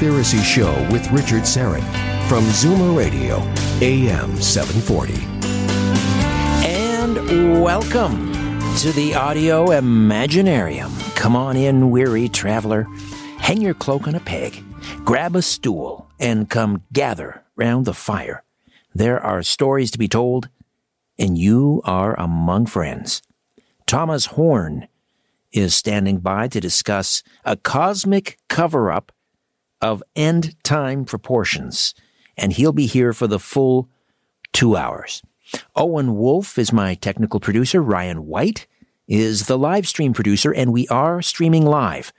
Conspiracy Show with Richard Syrett from Zoomer Radio, AM 740. And welcome to the Audio Imaginarium. Come on in, weary traveler. Hang your cloak on a peg, grab a stool, and come gather round the fire. There are stories to be told, and you are among friends. Thomas Horn is standing by to discuss a cosmic cover up of end time proportions, and he'll be here for the full two hours. Owen Wolf is my technical producer. Ryan White is the live stream producer, and we are streaming live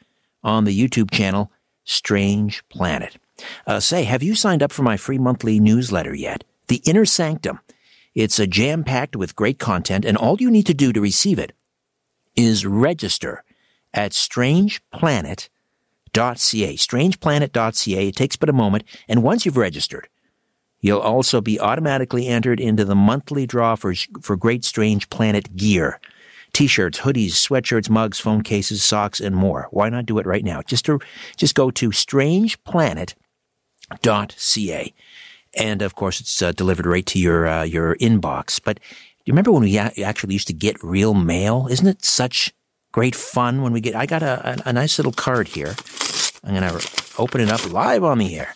on the YouTube channel Strange Planet. Uh, say, have you signed up for my free monthly newsletter yet? The Inner Sanctum. It's a jam packed with great content, and all you need to do to receive it is register at strangeplanet.ca. Strangeplanet.ca. It takes but a moment. And once you've registered, you'll also be automatically entered into the monthly draw for, for Great Strange Planet gear. T-shirts, hoodies, sweatshirts, mugs, phone cases, socks, and more. Why not do it right now? Just to, just go to strangeplanet.ca. And of course, it's uh, delivered right to your, uh, your inbox. But do you remember when we actually used to get real mail? Isn't it such great fun when we get? I got a, a, a nice little card here. I'm going to open it up live on the air.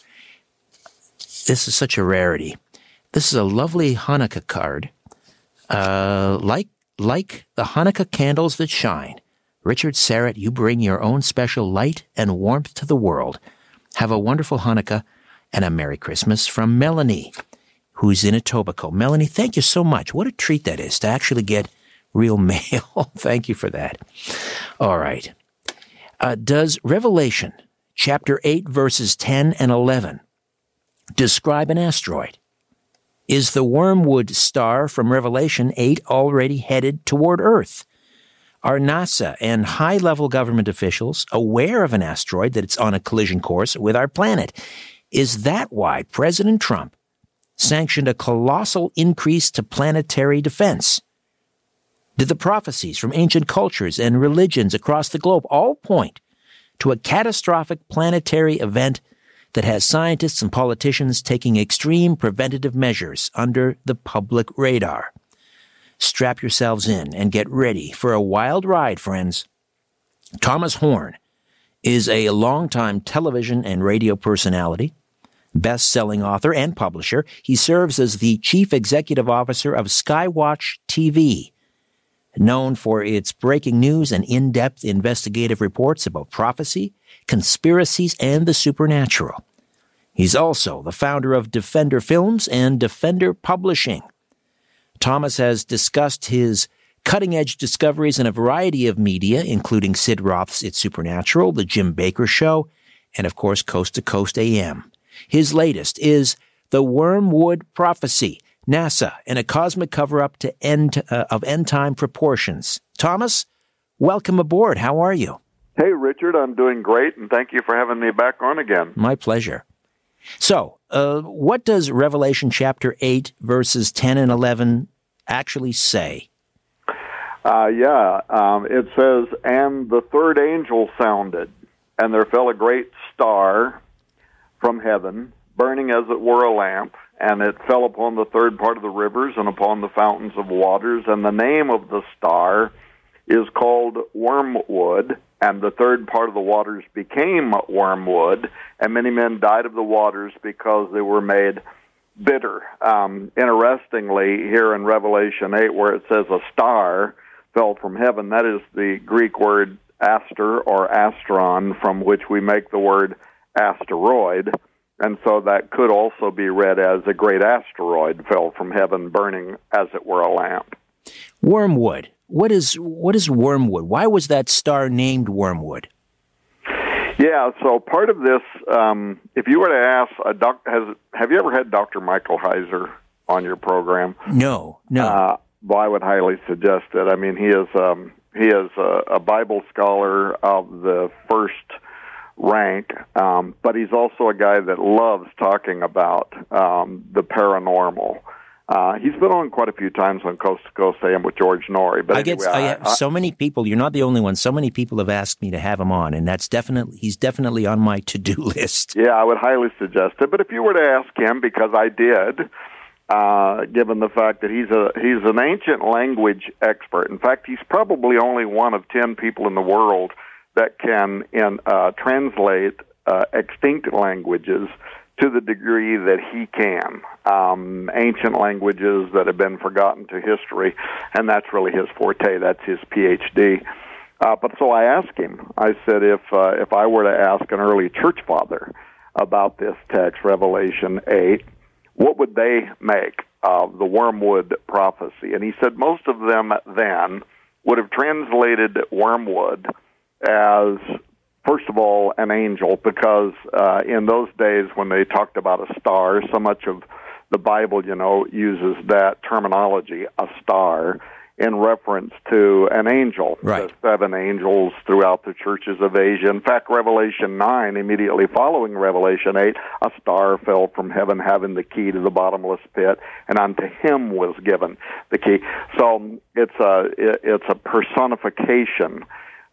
This is such a rarity. This is a lovely Hanukkah card. Uh, like like the Hanukkah candles that shine, Richard Syrett, you bring your own special light and warmth to the world. Have a wonderful Hanukkah and a Merry Christmas from Melanie who's in Etobicoke. Melanie, thank you so much. What a treat that is to actually get real mail. thank you for that. All right. Uh, does Revelation chapter 8, verses 10 and 11 describe an asteroid? Is the Wormwood star from Revelation 8 already headed toward Earth? Are NASA and high level government officials aware of an asteroid that it's on a collision course with our planet? Is that why President Trump sanctioned a colossal increase to planetary defense. Did the prophecies from ancient cultures and religions across the globe all point to a catastrophic planetary event that has scientists and politicians taking extreme preventative measures under the public radar? Strap yourselves in and get ready for a wild ride, friends. Thomas Horn is a longtime television and radio personality best selling author and publisher. He serves as the chief executive officer of Skywatch TV, known for its breaking news and in depth investigative reports about prophecy, conspiracies, and the supernatural. He's also the founder of Defender Films and Defender Publishing. Thomas has discussed his cutting edge discoveries in a variety of media, including Sid Roth's It's Supernatural, The Jim Bakker Show, and of course, Coast to Coast AM. His latest is The Wormwood Prophecy, NASA and a cosmic cover up to end uh, of end time proportions. Thomas, welcome aboard. How are you? Hey, Richard, I'm doing great, and thank you for having me back on again. My pleasure. So, uh, what does Revelation chapter 8, verses 10 and 11 actually say? Uh, yeah, um, it says, And the third angel sounded, and there fell a great star from heaven, burning as it were a lamp, and it fell upon the third part of the rivers and upon the fountains of waters. And the name of the star is called wormwood, and the third part of the waters became wormwood, and many men died of the waters because they were made bitter. Um, interestingly, here in Revelation 8, where it says a star fell from heaven, that is the Greek word aster or astron, from which we make the word asteroid. And so that could also be read as a great asteroid fell from heaven, burning as it were a lamp. Wormwood. What is what is wormwood? Why was that star named wormwood? Yeah, so part of this, um, if you were to ask a doc, has have you ever had Dr. Michael Heiser on your program? No, no. Uh, well, I would highly suggest it. I mean, he is um, he is a, a Bible scholar of the first rank, um, but he's also a guy that loves talking about um, the paranormal. Uh, he's been on quite a few times on Coast to Coast AM with George Noory. But I anyway, get I, have so many people. You're not the only one. So many people have asked me to have him on, and that's definitely he's definitely on my to do list. Yeah, I would highly suggest it. But if you were to ask him, because I did, uh, given the fact that he's a he's an ancient language expert. In fact, he's probably only one of ten people in the world that can in, uh, translate uh, extinct languages to the degree that he can. Um, ancient languages that have been forgotten to history, and that's really his forte. That's his PhD. Uh, but so I asked him. I said, if uh, if I were to ask an early church father about this text, Revelation eight, what would they make of the wormwood prophecy? And he said most of them then would have translated wormwood as first of all, an angel, because uh, in those days when they talked about a star, so much of the Bible, you know, uses that terminology, a star, in reference to an angel. Right. The seven angels throughout the churches of Asia. In fact, Revelation 9, immediately following Revelation 8, a star fell from heaven having the key to the bottomless pit, and unto him was given the key. So it's a, it's a personification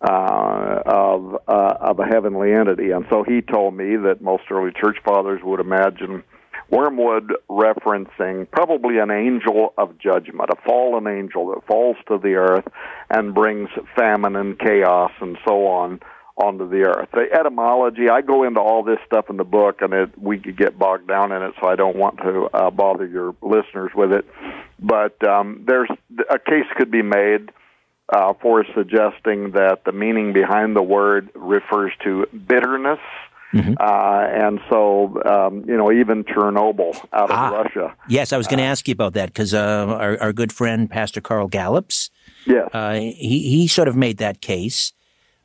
uh, of uh, of a heavenly entity. And so he told me that most early church fathers would imagine wormwood referencing probably an angel of judgment, a fallen angel that falls to the earth and brings famine and chaos and so on onto the earth. The etymology, I go into all this stuff in the book, and it, we could get bogged down in it, so I don't want to uh, bother your listeners with it. But um, there's a case could be made uh, for suggesting that the meaning behind the word refers to bitterness. Mm-hmm. Uh, and so, um, you know, even Chernobyl out of ah, Russia. Yes, I was going to uh, ask you about that because uh, our, our, good friend Pastor Carl Gallups, yes, uh, he he sort of made that case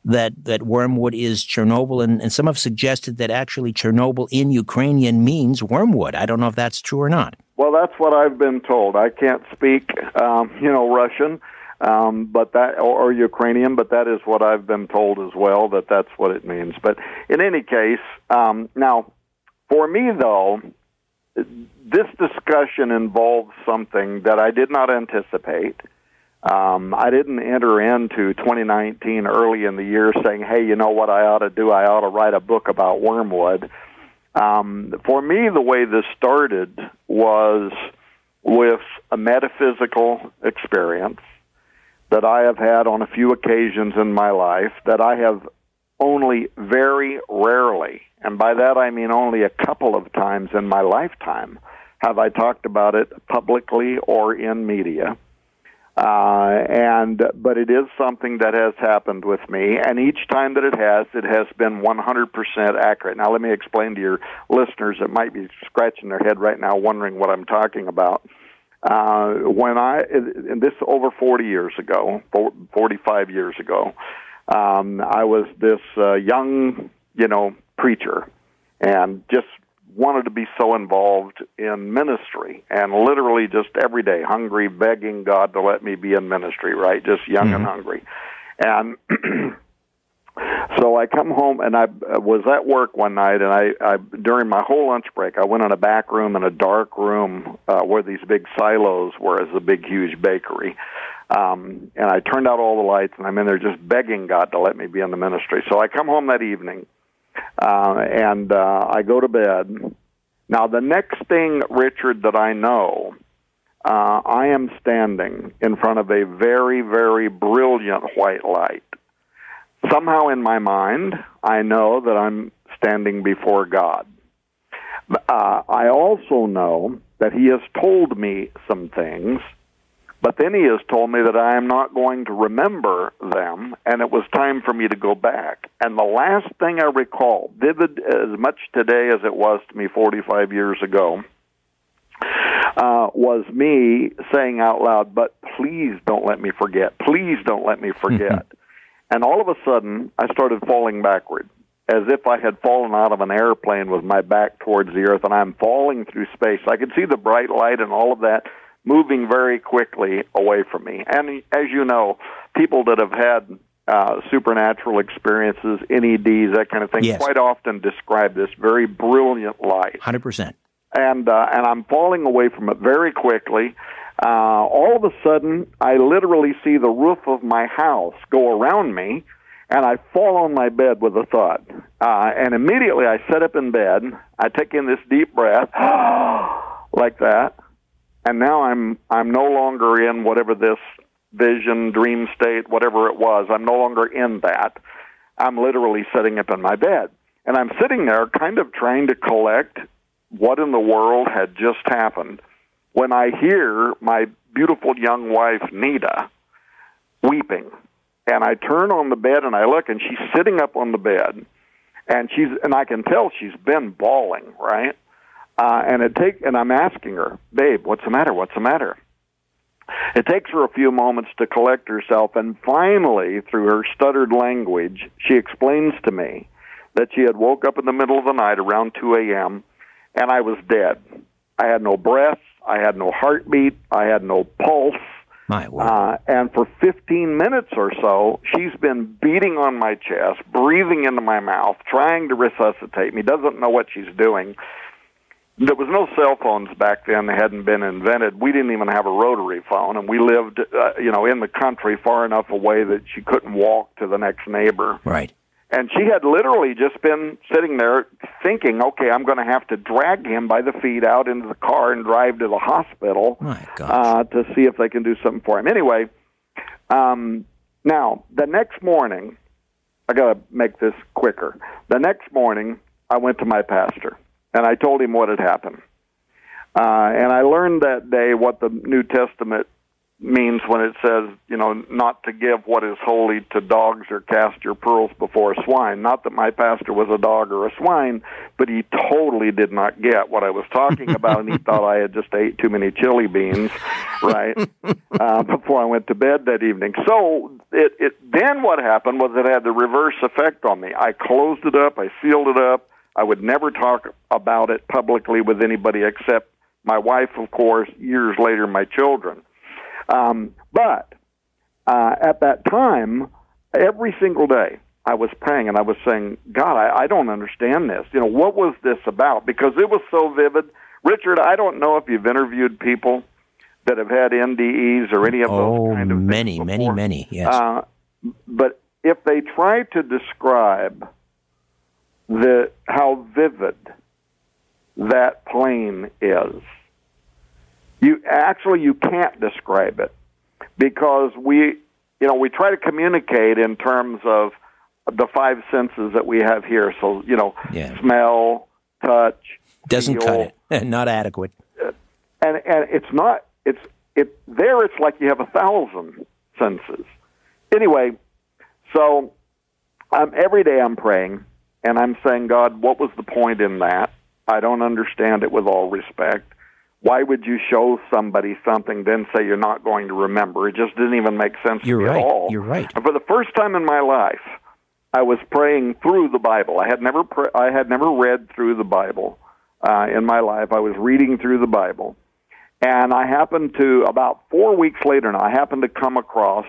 that that wormwood is Chernobyl, and, and some have suggested that actually Chernobyl in Ukrainian means wormwood. I don't know if that's true or not. Well, that's what I've been told. I can't speak, um, you know, Russian um, but that or, or Ukrainian, but that is what I've been told as well that that's what it means. But in any case, um, now for me though, this discussion involves something that I did not anticipate. Um, I didn't enter into 2019 early in the year saying, "Hey, you know what I ought to do? I ought to write a book about wormwood." Um, for me, the way this started was with a metaphysical experience that I have had on a few occasions in my life that I have only very rarely, and by that I mean only a couple of times in my lifetime, have I talked about it publicly or in media. Uh, and but it is something that has happened with me, and each time that it has, it has been 100% accurate. Now, let me explain to your listeners that might be scratching their head right now, wondering what I'm talking about. Uh, when I, and this over 40 years ago, 45 years ago, um, I was this uh, young, you know, preacher, and just wanted to be so involved in ministry, and literally just every day, hungry, begging God to let me be in ministry. Right, just young mm-hmm. and hungry, and. So I come home and I was at work one night, and I, I during my whole lunch break, I went in a back room in a dark room uh, where these big silos were, as a big, huge bakery. Um, and I turned out all the lights, and I'm in there just begging God to let me be in the ministry. So I come home that evening, uh, and uh, I go to bed, Now, the next thing, Richard, that I know, uh, I am standing in front of a very, very brilliant white light. Somehow in my mind, I know that I'm standing before God. Uh, I also know that He has told me some things but then he has told me that I am not going to remember them, and it was time for me to go back. And the last thing I recall, vivid as much today as it was to me 45 years ago, uh, was me saying out loud, But please don't let me forget. Please don't let me forget. And all of a sudden, I started falling backward as if I had fallen out of an airplane with my back towards the earth and I'm falling through space. I could see the bright light and all of that moving very quickly away from me. And as you know, people that have had uh, supernatural experiences, NEDs, that kind of thing, yes. quite often describe this very brilliant light. Hundred percent. And uh, and I'm falling away from it very quickly. Uh, all of a sudden, I literally see the roof of my house go around me, and I fall on my bed with a thought. Uh, and immediately, I sit up in bed. I take in this deep breath, like that and now I'm I'm no longer in whatever this vision, dream state, whatever it was. I'm no longer in that. I'm literally sitting up in my bed, and I'm sitting there, kind of trying to collect what in the world had just happened. When I hear my beautiful young wife Nita weeping, and I turn on the bed and I look, and she's sitting up on the bed, and she's and I can tell she's been bawling, right? Uh, and it take and I'm asking her, babe, what's the matter? What's the matter? It takes her a few moments to collect herself, and finally, through her stuttered language, she explains to me that she had woke up in the middle of the night around 2 a.m. and I was dead. I had no breath, I had no heartbeat, I had no pulse. My word. Uh, and for 15 minutes or so, she's been beating on my chest, breathing into my mouth, trying to resuscitate me, doesn't know what she's doing. There was no cell phones back then. They hadn't been invented. We didn't even have a rotary phone and we lived uh, you know in the country far enough away that she couldn't walk to the next neighbor. Right and she had literally just been sitting there thinking okay i'm going to have to drag him by the feet out into the car and drive to the hospital uh, to see if they can do something for him. Anyway um, now the next morning i got to make this quicker. The next morning i went to my pastor and I told him what had happened. Uh, and I learned that day what the New Testament means when it says, you know, not to give what is holy to dogs or cast your pearls before swine. Not that my pastor was a dog or a swine, but he totally did not get what I was talking about, and he thought I had just ate too many chili beans, right, uh, before I went to bed that evening. So it, it then what happened was it had the reverse effect on me. I closed it up, I sealed it up I would never talk about it publicly with anybody except my wife, of course, years later, my children. Um, but uh, at that time, every single day, I was praying and I was saying, God, I, I don't understand this. You know, what was this about? Because it was so vivid. Richard, I don't know if you've interviewed people that have had NDEs or any of those oh, kind of many, many, many, yes. Uh, but if they try to describe the how vivid that plane is. You actually you can't describe it because we you know we try to communicate in terms of the five senses that we have here. So you know, yeah. smell, touch, doesn't feel, cut it. not adequate. And and it's not. It's it there. It's like you have a thousand senses. Anyway, so um, every day I'm praying and I'm saying, God, what was the point in that? I don't understand it with all respect. Why would you show somebody something, then say you're not going to remember? It just didn't even make sense you're to me right. at all. You're right. And for the first time in my life, I was praying through the Bible. I had never pre- I had never read through the Bible uh, in my life. I was reading through the Bible, and I happened to about four weeks later. Now I happened to come across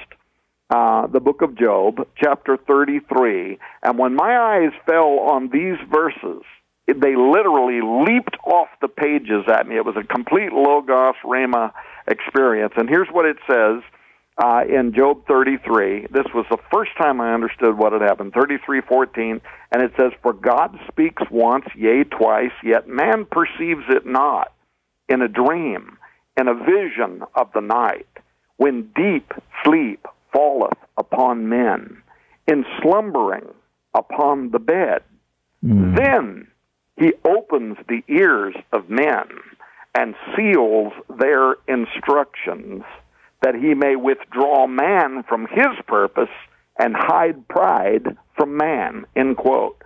uh, the book of Job, chapter 33. And when my eyes fell on these verses, they literally leaped off the pages at me. It was a complete Logos rhema experience. And here's what it says uh, in Job 33. This was the first time I understood what had happened. 33:14, and it says, "For God speaks once, yea, twice, yet man perceives it not. In a dream, in a vision of the night, when deep sleep falleth upon men, in slumbering upon the bed, mm. then he opens the ears of men." And seals their instructions that he may withdraw man from his purpose and hide pride from man. End quote.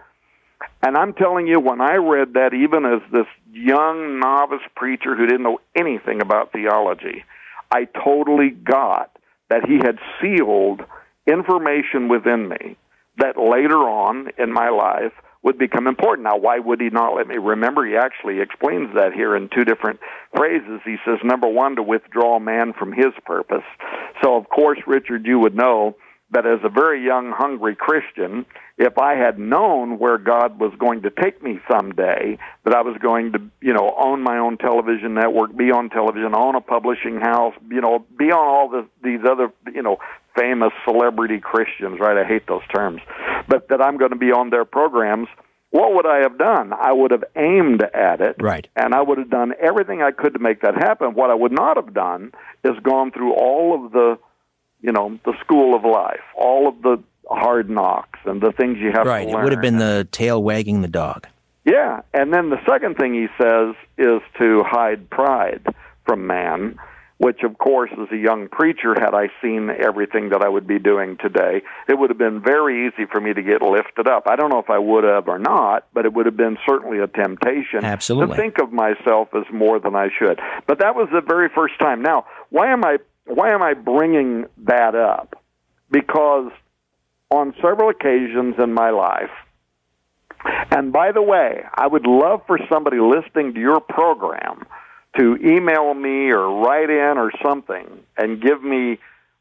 And I'm telling you, when I read that, even as this young novice preacher who didn't know anything about theology, I totally got that he had sealed information within me that later on in my life would become important. Now, why would he not let me remember? He actually explains that here in two different phrases. He says, number one, to withdraw man from his purpose. So, of course, Richard, you would know that as a very young, hungry Christian, if I had known where God was going to take me someday, that I was going to, you know, own my own television network, be on television, own a publishing house, you know, be on all the, these other, you know, famous celebrity Christians, right? I hate those terms. But that I'm going to be on their programs, what would I have done? I would have aimed at it. Right. And I would have done everything I could to make that happen. What I would not have done is gone through all of the, you know, the school of life, all of the hard knocks and the things you have right. to learn. Right. It would have been the tail wagging the dog. Yeah. And then the second thing he says is to hide pride from man which of course as a young preacher had I seen everything that I would be doing today, it would have been very easy for me to get lifted up. I don't know if I would have or not, but it would have been certainly a temptation Absolutely. to think of myself as more than I should. But that was the very first time. Now, why am I why am I bringing that up? Because on several occasions in my life, and by the way, I would love for somebody listening to your program to email me or write in or something and give me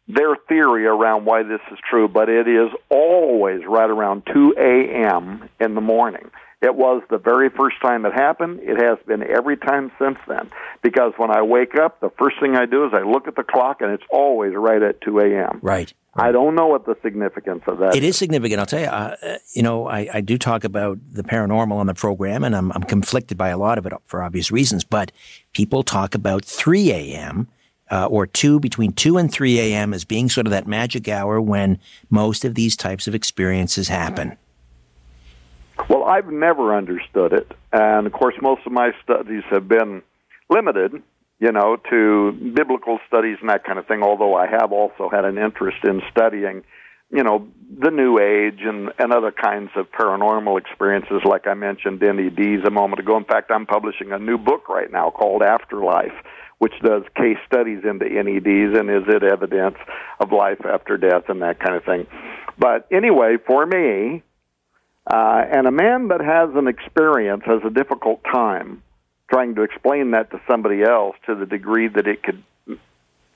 their theory around why this is true, but it is always right around 2 a.m. in the morning. It was the very first time it happened. It has been every time since then. Because when I wake up, the first thing I do is I look at the clock, and it's always right at 2 a.m. Right. I don't know what the significance of that. It is significant. I'll tell you. Uh, you know, I, I, do talk about the paranormal on the program, and I'm, I'm, conflicted by a lot of it for obvious reasons. But people talk about 3 a.m. Uh, or two between 2 and 3 a.m. as being sort of that magic hour when most of these types of experiences happen. Well, I've never understood it, and of course, most of my studies have been limited you know, to biblical studies and that kind of thing, although I have also had an interest in studying, you know, the New Age and, and other kinds of paranormal experiences, like I mentioned NEDs a moment ago. In fact, I'm publishing a new book right now called Afterlife, which does case studies into NEDs and is it evidence of life after death and that kind of thing. But anyway, for me, uh, and a man that has an experience has a difficult time trying to explain that to somebody else to the degree that it could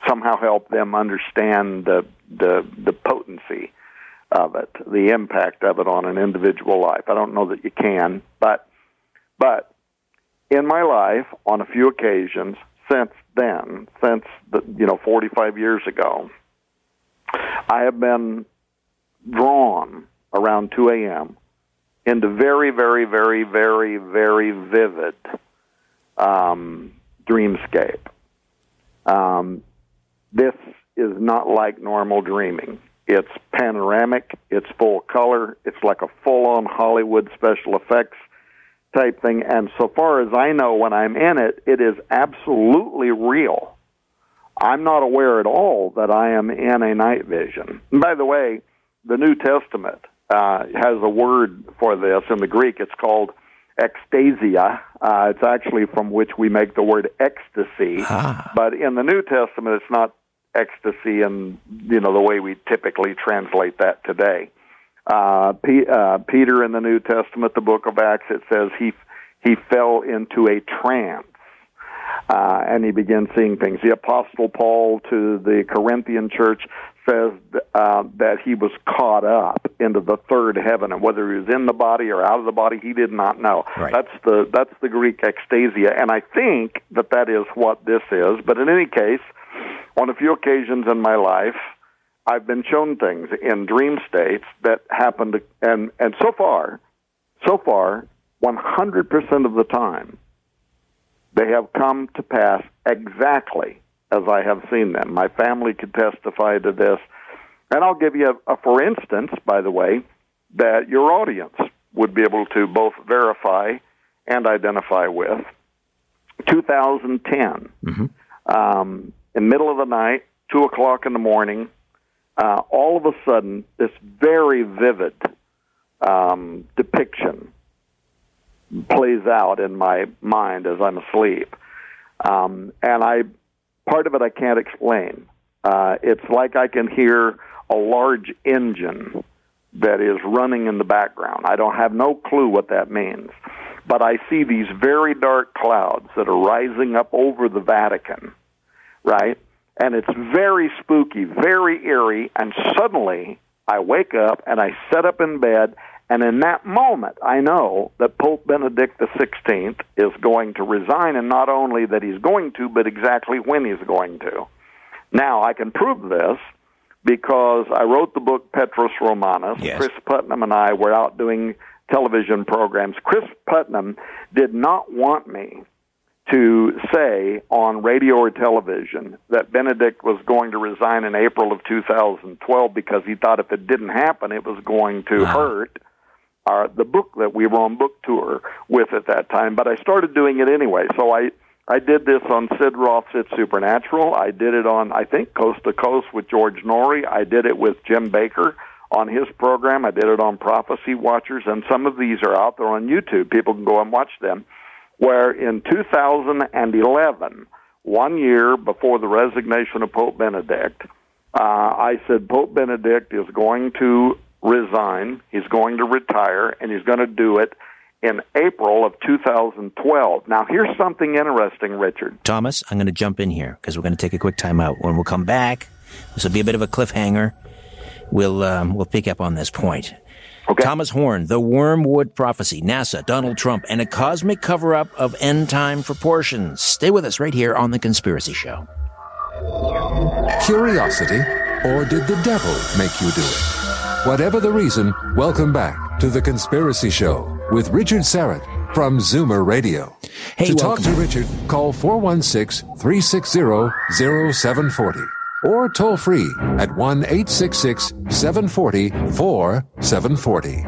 somehow help them understand the the the potency of it, the impact of it on an individual life. I don't know that you can, but but in my life, on a few occasions since then, since the you know 45 years ago, I have been drawn around 2 a.m. into very, very, very, very, very vivid um, dreamscape. Um, this is not like normal dreaming. It's panoramic, it's full color, it's like a full on Hollywood special effects type thing. And so far as I know, when I'm in it, it is absolutely real. I'm not aware at all that I am in a night vision. And by the way, the New Testament uh, has a word for this in the Greek. It's called ecstasia. Uh, it's actually from which we make the word ecstasy. Ah. But in the New Testament, it's not ecstasy in you know the way we typically translate that today. Uh, P, uh, Peter in the New Testament, the Book of Acts, it says he he fell into a trance. Uh, and he began seeing things. The Apostle Paul to the Corinthian church says uh, that he was caught up into the third heaven, and whether he was in the body or out of the body, he did not know. Right. That's the that's the Greek ecstasia, and I think that that is what this is. But in any case, On a few occasions in my life, I've been shown things in dream states that happened, and and so far, so far, 100% of the time, they have come to pass exactly as I have seen them. My family could testify to this. And I'll give you a, a for instance, by the way, that your audience would be able to both verify and identify with. 2010, mm-hmm. um, in middle of the night, two o'clock in the morning, uh, all of a sudden, this very vivid um, depiction plays out in my mind as I'm asleep, um, and I part of it I can't explain. Uh, it's like I can hear a large engine that is running in the background. I don't have no clue what that means. But I see these very dark clouds that are rising up over the Vatican, right? And it's very spooky, very eerie, and suddenly I wake up and I sit up in bed and in that moment, I know that Pope Benedict XVI is going to resign, and not only that he's going to, but exactly when he's going to. Now, I can prove this because I wrote the book Petrus Romanus. Yes. Cris Putnam and I were out doing television programs. Cris Putnam did not want me to say on radio or television that Benedict was going to resign in April of 2012 because he thought if it didn't happen, it was going to Wow. hurt our, the book that we were on book tour with at that time. But I started doing it anyway. So I I did this on Sid Roth's It's Supernatural. I did it on I think Coast to Coast with George Noory. I did it with Jim Bakker on his program. I did it on Prophecy Watchers, and some of these are out there on YouTube. People can go and watch them. Where in 2011, one year before the resignation of Pope Benedict, uh, I said Pope Benedict is going to resign, he's going to retire, and he's going to do it in April of 2012. Now, here's something interesting, Richard. Thomas, I'm going to jump in here because we're going to take a quick timeout. When we'll come back, this will be a bit of a cliffhanger. We'll um, we'll pick up on this point. Okay. Thomas Horn, the Wormwood Prophecy, NASA, Donald Trump, and a cosmic cover-up of end time proportions. Stay with us right here on the Conspiracy Show. Curiosity, or did the devil make you do it? Whatever the reason, welcome back to The Conspiracy Show with Richard Syrett from Zoomer Radio. Hey, to talk to Richard, call 416 360 0740 or toll free at 1 866 740 4740.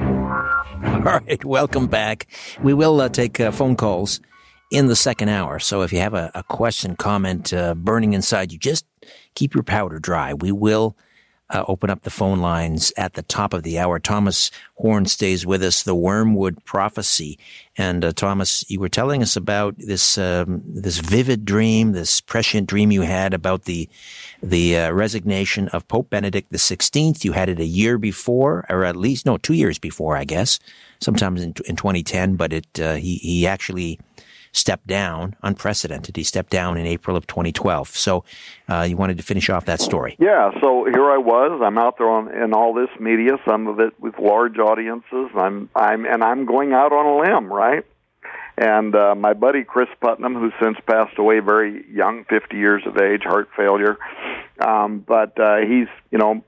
All right, welcome back. We will uh, take uh, phone calls in the second hour. So if you have a, a question, comment uh, burning inside you, just keep your powder dry. We will uh, open up the phone lines at the top of the hour. Thomas Horn stays with us, the Wormwood Prophecy. And uh, Thomas, you were telling us about this um, this vivid dream, this prescient dream you had about the the uh, resignation of Pope Benedict the Sixteenth. You had it a year before, or at least no, two years before, I guess, sometimes in, in 2010. But it uh, he he actually stepped down, unprecedented. He stepped down in April of 2012. So uh, you wanted to finish off that story. Yeah, so here I was. I'm out there on in all this media, some of it with large audiences. I'm I'm and I'm going out on a limb, right? And uh, my buddy Cris Putnam, who's since passed away, very young, 50 years of age, heart failure. Um, but uh, he's, you know,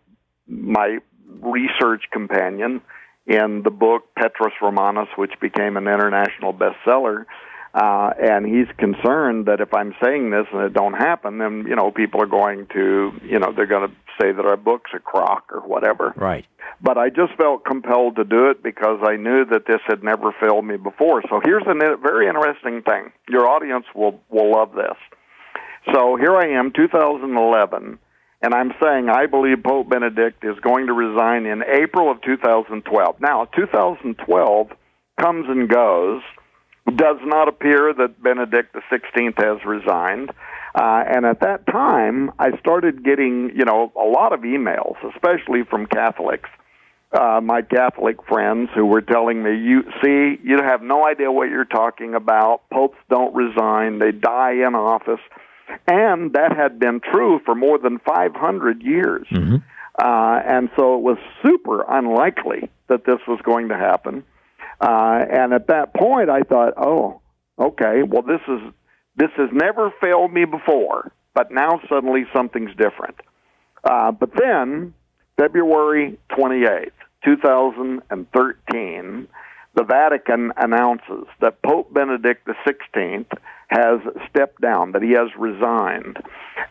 my research companion in the book Petrus Romanus, which became an international bestseller. Uh, and he's concerned that if I'm saying this and it don't happen, then you know people are going to, you know, they're going to say that our book's a crock or whatever. Right. But I just felt compelled to do it because I knew that this had never failed me before. So here's a very interesting thing. Your audience will will love this. So here I am, 2011, and I'm saying I believe Pope Benedict is going to resign in April of 2012. Now, 2012 comes and goes. Does not appear that Benedict XVI has resigned. Uh, and at that time, I started getting, you know, a lot of emails, especially from Catholics, uh, my Catholic friends who were telling me, "You see, you have no idea what you're talking about. Popes don't resign; they die in office." And that had been true for more than 500 years. Uh, and so it was super unlikely that this was going to happen. Uh, and at that point, I thought, oh, okay, well, this is this has never failed me before. but now suddenly something's different. Uh, but then, February 28th, 2013, the Vatican announces that Pope Benedict XVI has stepped down, that he has resigned.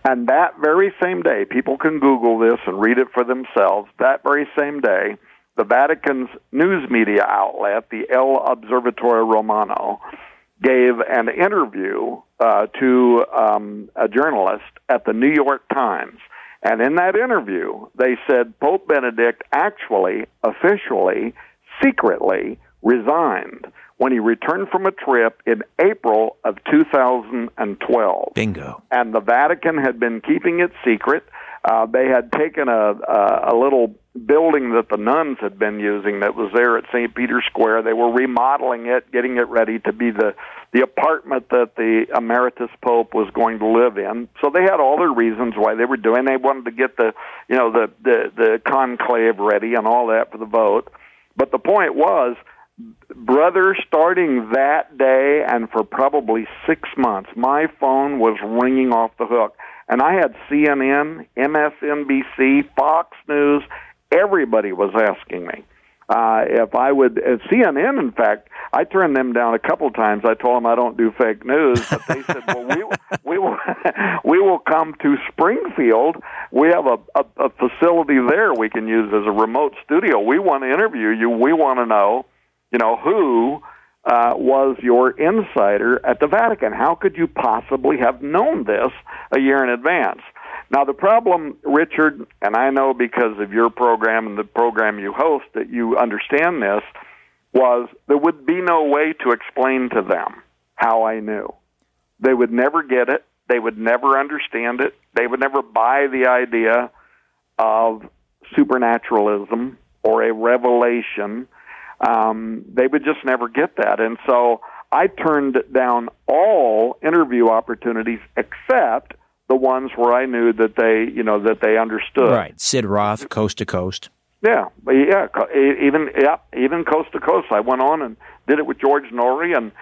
And that very same day, people can Google this and read it for themselves. That very same day, the Vatican's news media outlet, the L'Osservatore Romano, gave an interview uh, to um, a journalist at the New York Times. And in that interview, they said Pope Benedict actually, officially, secretly resigned when he returned from a trip in April of 2012. Bingo. And the Vatican had been keeping it secret. Uh, they had taken a, a, a little building that the nuns had been using that was there at St. Peter's Square. They were remodeling it, getting it ready to be the the apartment that the emeritus pope was going to live in. So they had all their reasons why they were doing. They wanted to get the you know the the, the conclave ready and all that for the vote. But the point was brother, starting that day and for probably six months, my phone was ringing off the hook. And I had CNN, MSNBC, Fox News, everybody was asking me uh, if I would. Uh, CNN, in fact, I turned them down a couple times. I told them I don't do fake news, but they said, "Well, we we will we will come to Springfield. We have a, a, a facility there we can use as a remote studio. We want to interview you. We want to know." you know, who uh, was your insider at the Vatican? How could you possibly have known this a year in advance? Now, the problem, Richard, and I know because of your program and the program you host that you understand this, was there would be no way to explain to them how I knew. They would never get it. They would never understand it. They would never buy the idea of supernaturalism or a revelation um, they would just never get that. And so I turned down all interview opportunities except the ones where I knew that they, you know, that they understood. Right, Sid Roth, coast to coast. Yeah, yeah, even yeah, even coast to coast. I went on and did it with George Noory, and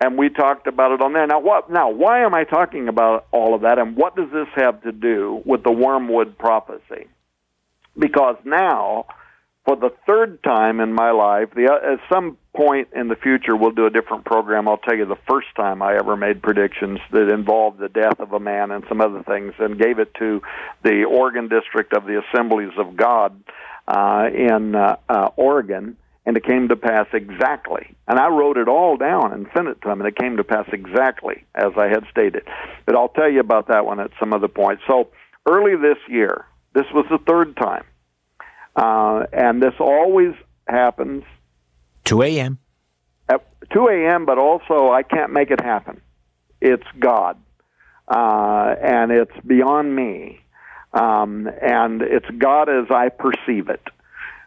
and we talked about it on there. Now, what? Now, why am I talking about all of that, and what does this have to do with the wormwood prophecy? Because now for the third time in my life, the, at some point in the future, we'll do a different program. I'll tell you the first time I ever made predictions that involved the death of a man and some other things, and gave it to the Oregon District of the Assemblies of God uh, in uh, uh, Oregon, and it came to pass exactly. And I wrote it all down and sent it to him, and it came to pass exactly as I had stated. But I'll tell you about that one at some other point. So early this year, this was the third time uh, and this always happens. 2 a.m. At 2 a.m., but also I can't make it happen. It's God. Uh, and it's beyond me. Um, and it's God as I perceive it.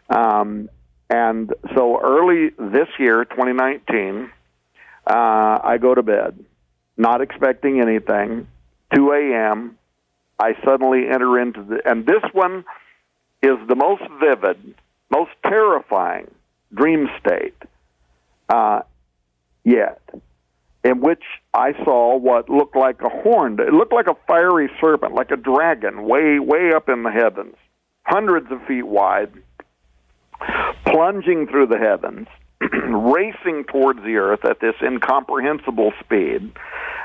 Um, and so early this year, 2019, uh, I go to bed, not expecting anything. 2 a.m., I suddenly enter into the, and this one is the most vivid, most terrifying dream state uh, yet, in which I saw what looked like a horn. It looked like a fiery serpent, like a dragon, way, way up in the heavens, hundreds of feet wide, plunging through the heavens, racing towards the earth at this incomprehensible speed.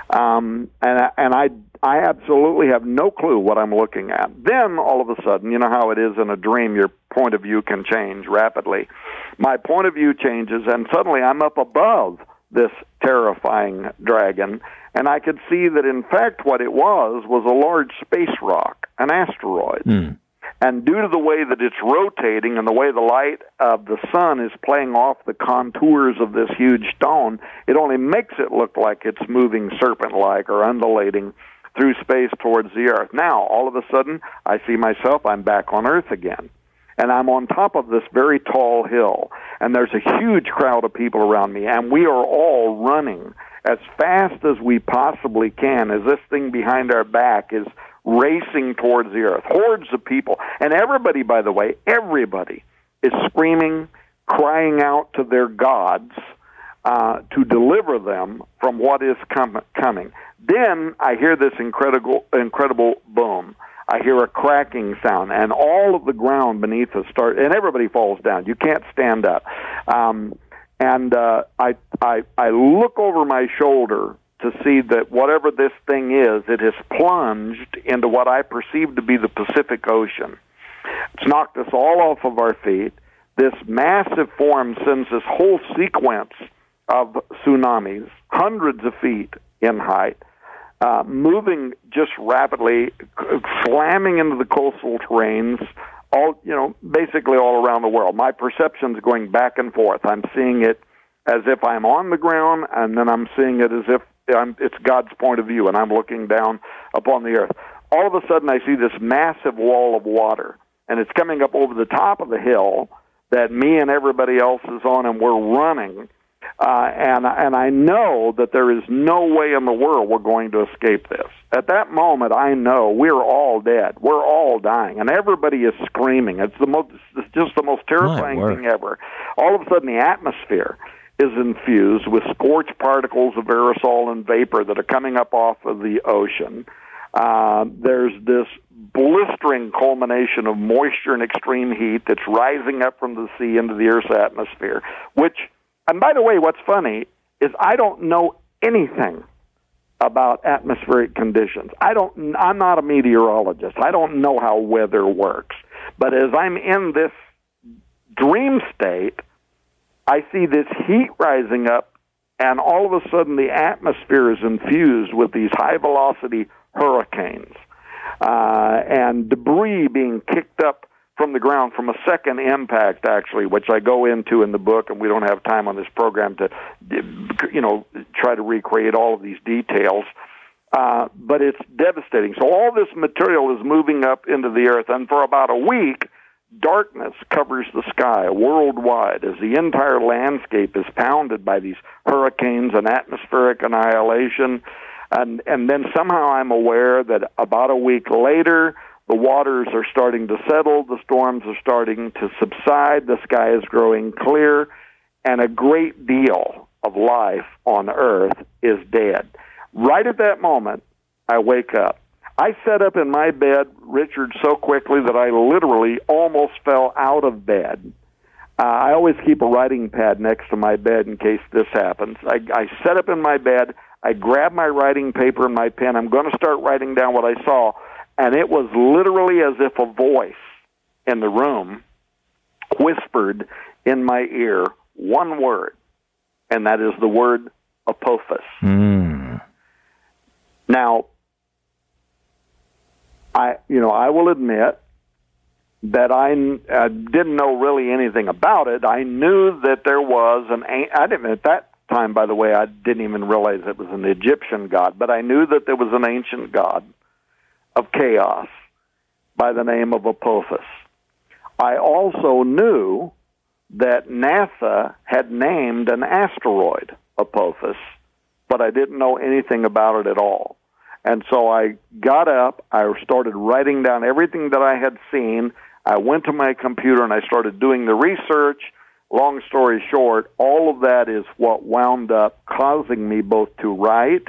Um, and and I I absolutely have no clue what I'm looking at. Then all of a sudden, you know how it is in a dream, your point of view can change rapidly. My point of view changes, and suddenly I'm up above this terrifying dragon, and I could see that in fact what it was was a large space rock, an asteroid. Mm. And due to the way that it's rotating and the way the light of the sun is playing off the contours of this huge stone, it only makes it look like it's moving serpent like or undulating through space towards the earth. Now, all of a sudden, I see myself, I'm back on earth again. And I'm on top of this very tall hill. And there's a huge crowd of people around me. And we are all running as fast as we possibly can as this thing behind our back is racing towards the earth. Hordes of people. And everybody, by the way, everybody is screaming, crying out to their gods uh, to deliver them from what is com- coming. Then I hear this incredible, incredible boom. I hear a cracking sound, and all of the ground beneath us start, and everybody falls down. You can't stand up. Um, and uh, I, I, I look over my shoulder to see that whatever this thing is, it has plunged into what I perceive to be the Pacific Ocean. It's knocked us all off of our feet. This massive form sends this whole sequence of tsunamis, hundreds of feet in height, uh, moving just rapidly, slamming into the coastal terrains, all you know, basically all around the world. My perception's going back and forth. I'm seeing it as if I'm on the ground, and then I'm seeing it as if I'm, it's God's point of view, and I'm looking down upon the earth. All of a sudden, I see this massive wall of water, and it's coming up over the top of the hill that me and everybody else is on, and we're running. Uh, and and I know that there is no way in the world we're going to escape this. At that moment, I know we're all dead. We're all dying, and everybody is screaming. It's the most, it's just the most terrifying thing ever. All of a sudden, the atmosphere is infused with scorched particles of aerosol and vapor that are coming up off of the ocean. Uh, there's this blistering culmination of moisture and extreme heat that's rising up from the sea into the Earth's atmosphere. Which, and by the way, what's funny is I don't know anything about atmospheric conditions. I don't. I'm not a meteorologist. I don't know how weather works. But as I'm in this dream state, I see this heat rising up, and all of a sudden the atmosphere is infused with these high velocity hurricanes uh, and debris being kicked up from the ground from a second impact, actually, which I go into in the book, and we don't have time on this program to, you know, try to recreate all of these details. Uh, but it's devastating. So all this material is moving up into the earth, and for about a week, darkness covers the sky worldwide as the entire landscape is pounded by these hurricanes and atmospheric annihilation. And, and then somehow I'm aware that about a week later, the waters are starting to settle, the storms are starting to subside, the sky is growing clear, and a great deal of life on Earth is dead. Right at that moment, I wake up I sat up in my bed, Richard, so quickly that I literally almost fell out of bed. Uh, I always keep a writing pad next to my bed in case this happens. I, I sat up in my bed. I grabbed my writing paper and my pen. I'm going to start writing down what I saw. And it was literally as if a voice in the room whispered in my ear one word, and that is the word Apophis. Mm. Now, I, you know, I will admit that I, I didn't know really anything about it. I knew that there was an. I didn't at that time, by the way. I didn't even realize it was an Egyptian god, but I knew that there was an ancient god of chaos by the name of Apophis. I also knew that NASA had named an asteroid Apophis, but I didn't know anything about it at all. And so I got up, I started writing down everything that I had seen. I went to my computer and I started doing the research. Long story short, all of that is what wound up causing me both to write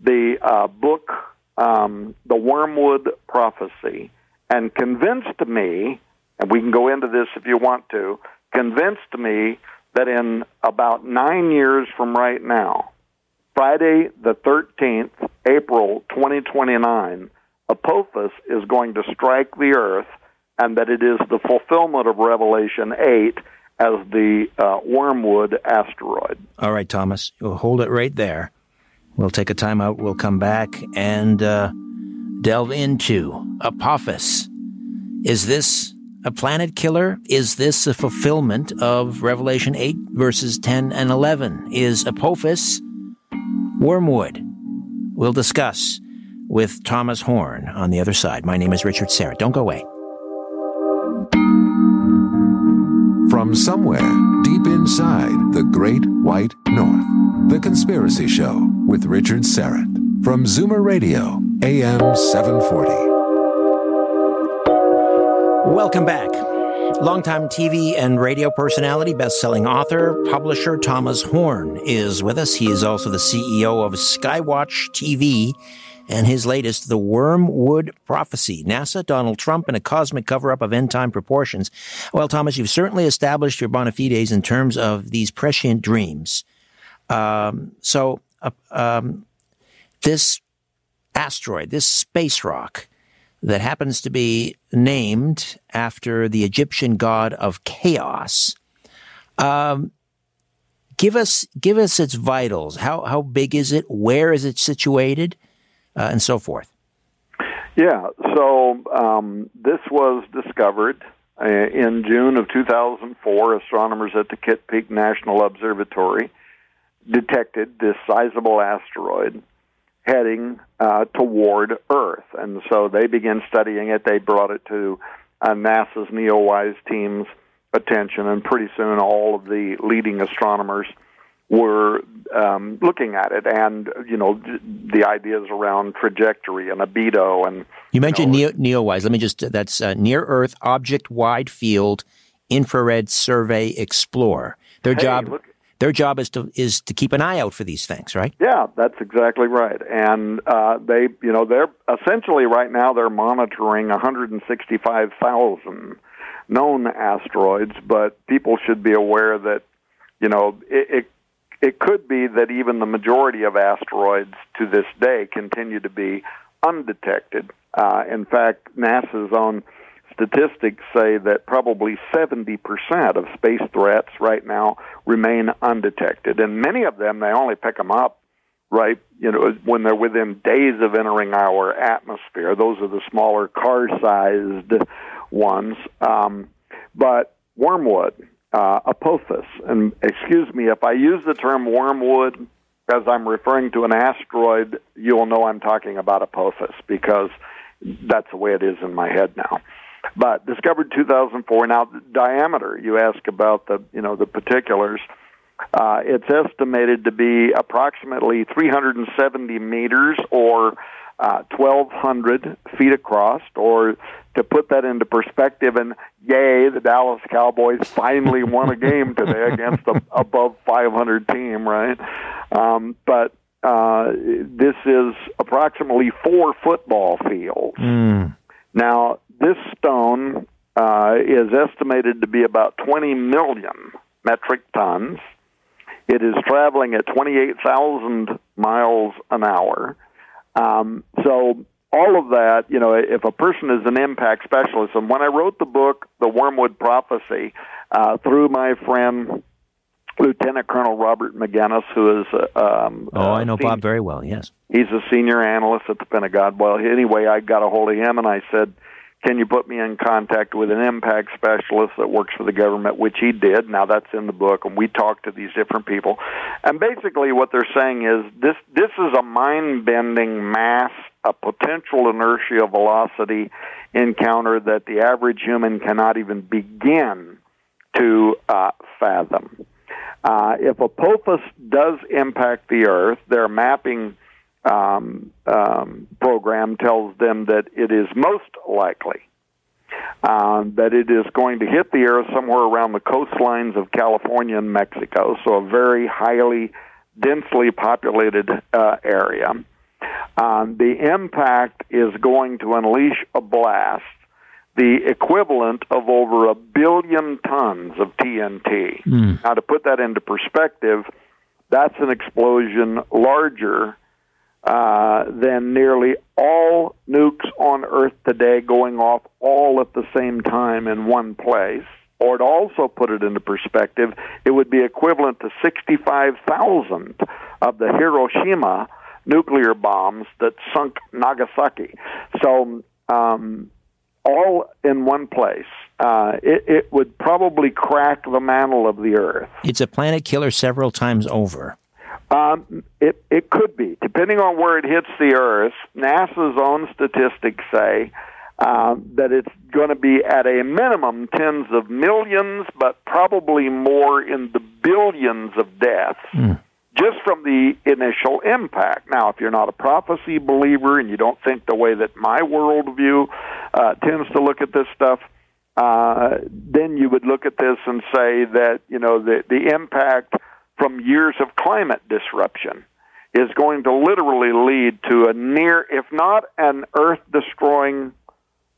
the uh, book, um, The Wormwood Prophecy, and convinced me, and we can go into this if you want to, convinced me that in about nine years from right now, Friday the 13th, April 2029, Apophis is going to strike the earth, and that it is the fulfillment of Revelation 8 as the uh, Wormwood asteroid. All right, Thomas, hold it right there. We'll take a time out. We'll come back and uh, delve into Apophis. Is this a planet killer? Is this a fulfillment of Revelation 8, verses 10 and 11? Is Apophis Wormwood. We'll discuss with Thomas Horn on the other side. My name is Richard Syrett. Don't go away. From somewhere deep inside the Great White North, The Conspiracy Show with Richard Syrett from Zoomer Radio, AM 740. Welcome back. Longtime TV and radio personality, best-selling author, publisher Thomas Horn is with us. He is also the CEO of Skywatch TV and his latest, The Wormwood Prophecy, NASA, Donald Trump, and a cosmic cover-up of end-time proportions. Well, Thomas, you've certainly established your bona fides in terms of these prescient dreams. Um, so, uh, um, this asteroid, this space rock, that happens to be named after the Egyptian god of chaos. Um, give us give us its vitals. How how big is it? Where is it situated, uh, and so forth. Yeah. So um, this was discovered uh, in June of 2004. Astronomers at the Kitt Peak National Observatory detected this sizable asteroid heading uh, toward Earth. And so they began studying it. They brought it to uh, NASA's NEOWISE team's attention, and pretty soon all of the leading astronomers were um, looking at it, and you know the ideas around trajectory and albedo, and you mentioned you know, Neo, NEOWISE. Let me just that's uh, Near Earth Object Wide Field Infrared Survey Explorer. Their hey, job look, their job is to is to keep an eye out for these things, right? Yeah, that's exactly right. And uh, they, you know, they're essentially right now they're monitoring 165,000 known asteroids, but people should be aware that, you know, it, it it could be that even the majority of asteroids to this day continue to be undetected. Uh, in fact, NASA's own statistics say that probably 70% of space threats right now remain undetected. And many of them, they only pick them up right you know when they're within days of entering our atmosphere those are the smaller car sized ones um, but wormwood uh, apophis and excuse me if i use the term wormwood as i'm referring to an asteroid you'll know i'm talking about apophis because that's the way it is in my head now but discovered 2004. Now, diameter. You ask about the you know the particulars. Uh, it's estimated to be approximately 370 meters or uh, 1,200 feet across, or to put that into perspective, and yay, the Dallas Cowboys finally won a game today against a above 500 team, right? Um, but uh, this is approximately four football fields. Mm. Now, this stone uh, is estimated to be about 20 million metric tons. It is traveling at 28,000 miles an hour. Um, so, all of that, you know, if a person is an impact specialist, and when I wrote the book, The Wormwood Prophecy, uh, through my friend Lieutenant Colonel Robert Maginnis, who is uh, um, oh, I know senior, Bob very well. Yes, he's a senior analyst at the Pentagon. Well, anyway, I got a hold of him and I said, can you put me in contact with an impact specialist that works for the government, which he did. Now that's in the book, and we talked to these different people. And basically, what they're saying is this: this is a mind-bending mass, a potential inertia velocity encounter that the average human cannot even begin to uh, fathom. Uh, if Apophis does impact the Earth, they're mapping um, um, program tells them that it is most likely um, that it is going to hit the Earth somewhere around the coastlines of California and Mexico, so a very highly densely populated uh, area. Um, the impact is going to unleash a blast, the equivalent of over a billion tons of TNT. Mm. Now, to put that into perspective, that's an explosion larger uh, than nearly all nukes on Earth today going off all at the same time in one place. Or to also put it into perspective, it would be equivalent to 65,000 of the Hiroshima nuclear bombs that sunk Nagasaki. So, um, all in one place. Uh, it, it would probably crack the mantle of the Earth. It's a planet killer several times over. Um, it it could be, depending on where it hits the Earth. NASA's own statistics say uh, that it's going to be at a minimum tens of millions, but probably more in the billions of deaths. Mm. Just from the initial impact. Now, if you're not a prophecy believer and you don't think the way that my worldview uh, tends to look at this stuff, uh, then you would look at this and say that you know the the impact from years of climate disruption is going to literally lead to a near, if not an earth destroying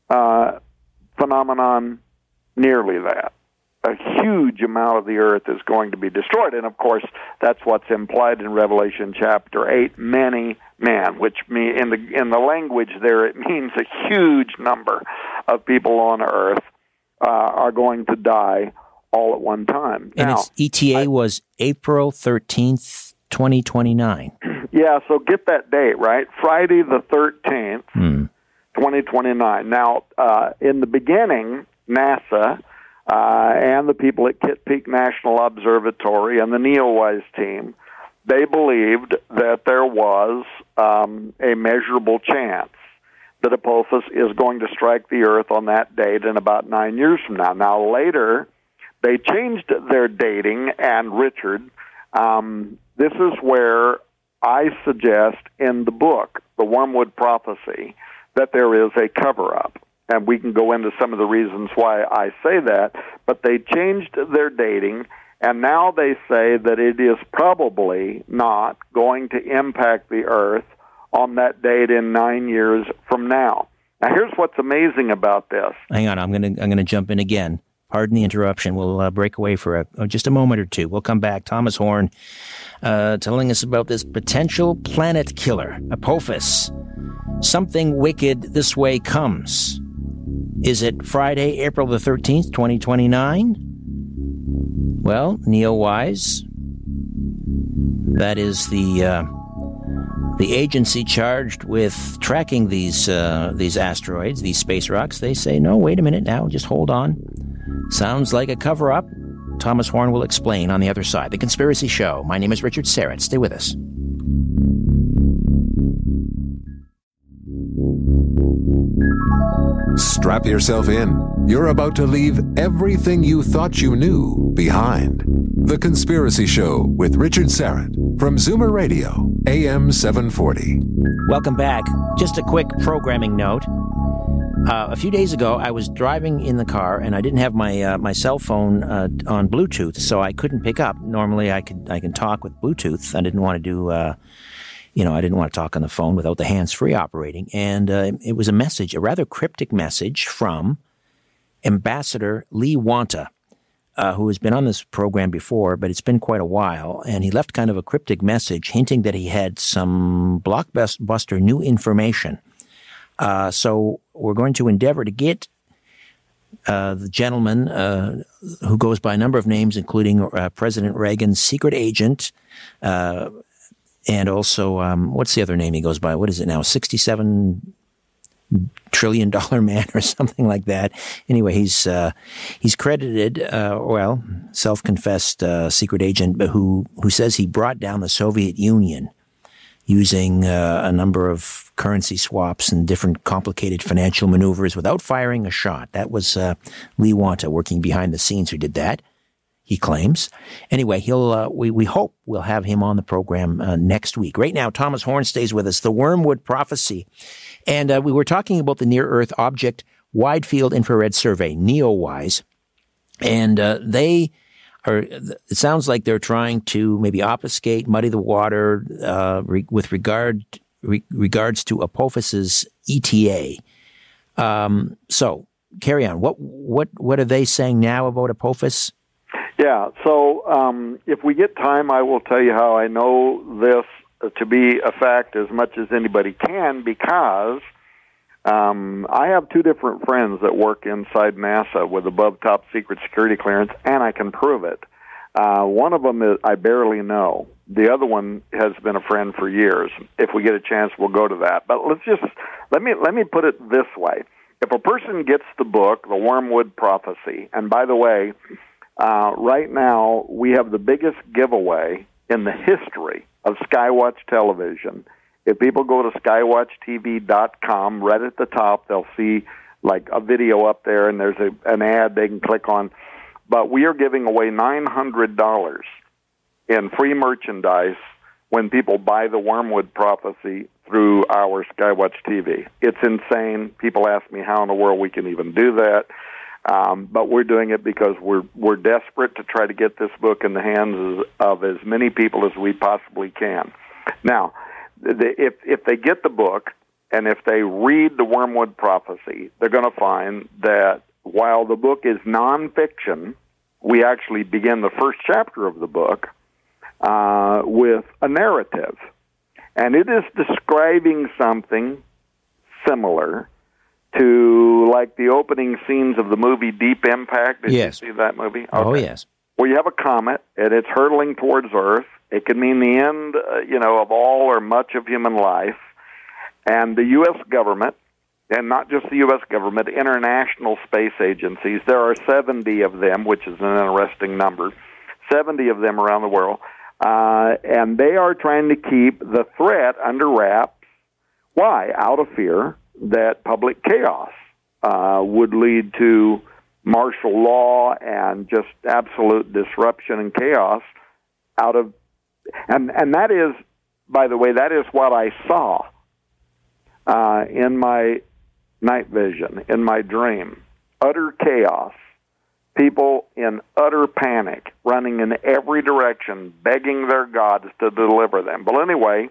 uh, phenomenon, nearly that. A huge amount of the earth is going to be destroyed. And of course, that's what's implied in Revelation chapter 8 many men, which mean, in the, in the language there, it means a huge number of people on earth uh, are going to die all at one time. And now, its ETA I, was April 13th, 2029. Yeah, so get that date, right? Friday the 13th, hmm. 2029. Now, uh, in the beginning, NASA uh, and the people at Kitt Peak National Observatory and the NEOWISE team, they believed that there was um, a measurable chance that Apophis is going to strike the Earth on that date in about nine years from now. Now, later, they changed their dating, and Richard, um, this is where I suggest in the book, The Wormwood Prophecy, that there is a cover up. And we can go into some of the reasons why I say that. But they changed their dating, and now they say that it is probably not going to impact the Earth on that date in nine years from now. Now, here's what's amazing about this. Hang on, I'm going to I'm going to jump in again. Pardon the interruption. We'll uh, break away for a, oh, just a moment or two. We'll come back. Thomas Horn uh, telling us about this potential planet killer, Apophis. Something wicked this way comes. Is it Friday, April the 13th, 2029? Well, NEOWISE, that is the uh, the agency charged with tracking these uh, these asteroids, these space rocks. They say, no, wait a minute now, just hold on. Sounds like a cover up. Thomas Horn will explain on the other side. The Conspiracy Show. My name is Richard Syrett. Stay with us. Strap yourself in. You're about to leave everything you thought you knew behind. The Conspiracy Show with Richard Syrett from Zoomer Radio, AM 740. Welcome back. Just a quick programming note. Uh, a few days ago, I was driving in the car and I didn't have my uh, my cell phone uh, on Bluetooth, so I couldn't pick up. Normally, I could I can talk with Bluetooth. I didn't want to do, uh, you know, I didn't want to talk on the phone without the hands free operating. And uh, it was a message, a rather cryptic message from Ambassador Lee Wanta. Uh, who has been on this program before, but it's been quite a while. And he left kind of a cryptic message hinting that he had some blockbuster new information uh, so we're going to endeavor to get uh, the gentleman uh, who goes by a number of names, including uh, President Reagan's secret agent, uh, and also um, what's the other name he goes by? What is it now? Sixty-seven trillion dollar man or something like that. Anyway, he's uh, he's credited, well, self-confessed secret agent, who who says he brought down the Soviet Union using uh, a number of currency swaps and different complicated financial maneuvers without firing a shot. That was uh, Lee Wanta working behind the scenes who did that. He claims. Anyway, he'll. Uh, we we hope we'll have him on the program uh, next week. Right now, Thomas Horn stays with us. The Wormwood Prophecy, and uh, we were talking about the Near Earth Object Wide Field Infrared Survey (NEOWISE), and uh, they it sounds like they're trying to maybe obfuscate, muddy the water uh, re- with regard re- regards to Apophis's ETA. Um, so carry on. What what what are they saying now about Apophis? Yeah. So um, if we get time, I will tell you how I know this to be a fact as much as anybody can because um, I have two different friends that work inside NASA with above top secret security clearance, and I can prove it. Uh, one of them is I barely know. The other one has been a friend for years. If we get a chance, we'll go to that. But let's just let me let me put it this way: if a person gets the book, The Wormwood Prophecy, and by the way, uh, right now we have the biggest giveaway in the history of Skywatch Television if people go to skywatchtv.com, right at the top, they'll see like a video up there, and there's a, an ad they can click on. But we are giving away $900 in free merchandise when people buy the Wormwood Prophecy through our Skywatch TV. It's insane. People ask me how in the world we can even do that. Um, but we're doing it because we're we're desperate to try to get this book in the hands of as many people as we possibly can. Now, the, if if they get the book and if they read the Wormwood Prophecy, they're going to find that while the book is nonfiction, we actually begin the first chapter of the book uh, with a narrative, and it is describing something similar to like the opening scenes of the movie Deep Impact. Did yes. you see that movie? Okay. Oh, yes. Well, you have a comet, and it's hurtling towards Earth. It could mean the end, uh, you know, of all or much of human life. And the U.S. government, and not just the U.S. government, international space agencies, there are 70 of them, which is an interesting number, 70 of them around the world, uh, and they are trying to keep the threat under wraps. Why? Out of fear that public chaos uh, would lead to martial law and just absolute disruption and chaos out of and and that is by the way that is what I saw uh, in my night vision in my dream. Utter chaos. People in utter panic running in every direction begging their gods to deliver them. But anyway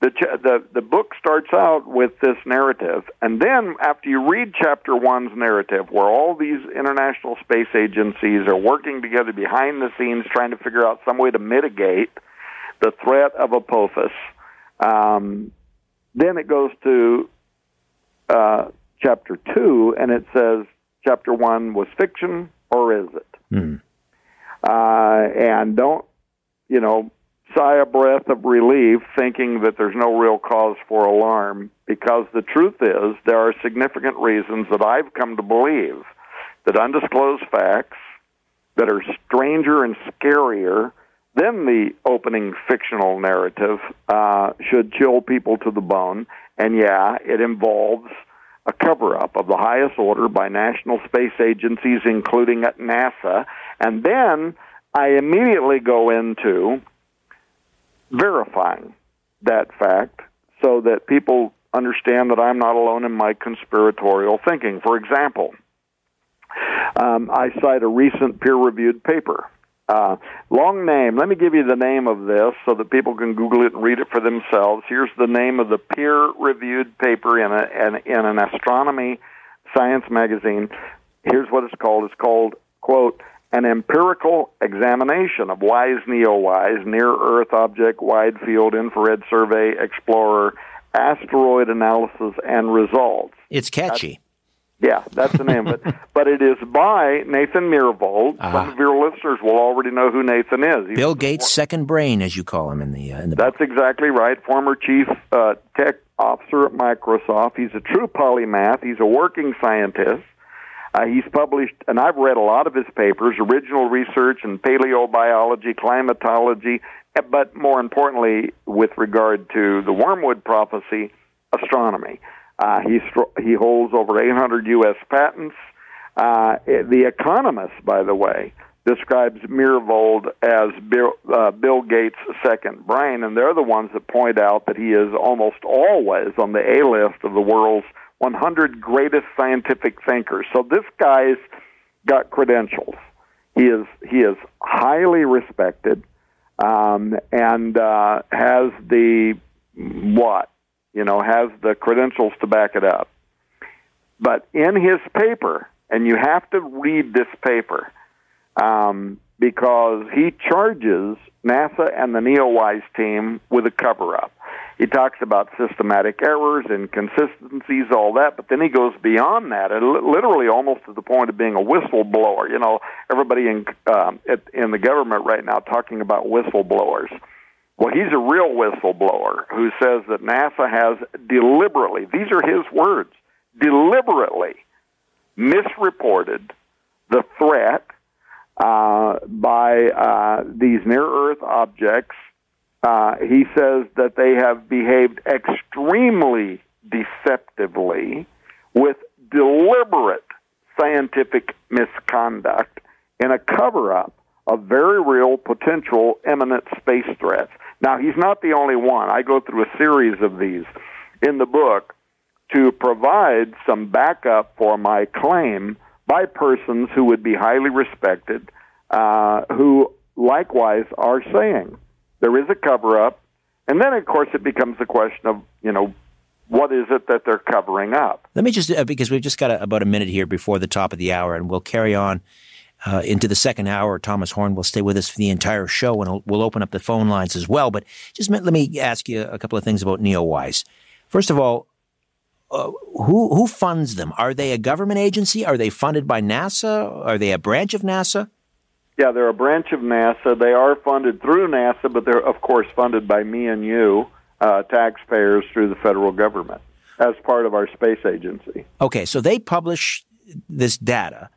the, the the book starts out with this narrative, and then after you read chapter one's narrative, where all these international space agencies are working together behind the scenes, trying to figure out some way to mitigate the threat of Apophis, um, then it goes to uh, chapter two, and it says chapter one was fiction, or is it? Mm. Uh, and don't you know sigh a breath of relief, thinking that there's no real cause for alarm, because the truth is there are significant reasons that I've come to believe that undisclosed facts that are stranger and scarier than the opening fictional narrative uh, should chill people to the bone. And yeah, it involves a cover up of the highest order by national space agencies, including at NASA. And then I immediately go into verifying that fact so that people understand that I'm not alone in my conspiratorial thinking. For example, um, I cite a recent peer reviewed paper. Uh, long name. Let me give you the name of this so that people can Google it and read it for themselves. Here's the name of the peer reviewed paper in, a, in, in an astronomy science magazine. Here's what it's called. It's called, quote, an empirical examination of WISE NEOWISE, Near Earth Object Wide Field Infrared Survey Explorer, asteroid analysis and results. It's catchy. That's, yeah, that's the name of it. But it is by Nathan Myhrvold. Uh-huh. Some of your listeners will already know who Nathan is. He's Bill Gates' second brain, as you call him in the uh, in the. That's exactly right. Former chief uh, tech officer at Microsoft. He's a true polymath. He's a working scientist. Uh, he's published, and I've read a lot of his papers, original research in paleobiology, climatology, eh, but more importantly, with regard to the Wormwood prophecy, astronomy. Uh, he he holds over 800 U.S. patents. Uh, the Economist, by the way, describes Myhrvold as Bill, uh, Bill Gates' second brain, and they're the ones that point out that he is almost always on the A list of the world's 100 greatest scientific thinkers. So this guy's got credentials. He is he is highly respected um, and uh, has the what you know has the credentials to back it up. But in his paper, and you have to read this paper um, because he charges NASA and the NEOWISE team with a cover up. He talks about systematic errors, inconsistencies, all that, but then he goes beyond that, and literally almost to the point of being a whistleblower. You know, everybody in um, at, in the government right now talking about whistleblowers. Well, he's a real whistleblower who says that NASA has deliberately, these are his words, deliberately misreported the threat uh, by uh, these near Earth objects uh, he says that they have behaved extremely deceptively with deliberate scientific misconduct in a cover up of very real potential imminent space threats. Now, he's not the only one. I go through a series of these in the book to provide some backup for my claim by persons who would be highly respected, uh, who likewise are saying there is a cover up. And then, of course, it becomes the question of, you know, what is it that they're covering up? Let me just, uh, because we've just got a, about a minute here before the top of the hour, and we'll carry on uh, into the second hour. Thomas Horn will stay with us for the entire show, and we'll open up the phone lines as well. But just let me ask you a couple of things about NeoWise. First of all, uh, who who funds them? Are they a government agency? Are they funded by NASA? Are they a branch of NASA? Yeah, they're a branch of NASA. They are funded through NASA, but they're of course funded by me and you, uh, taxpayers, through the federal government as part of our space agency. Okay, so they publish this data.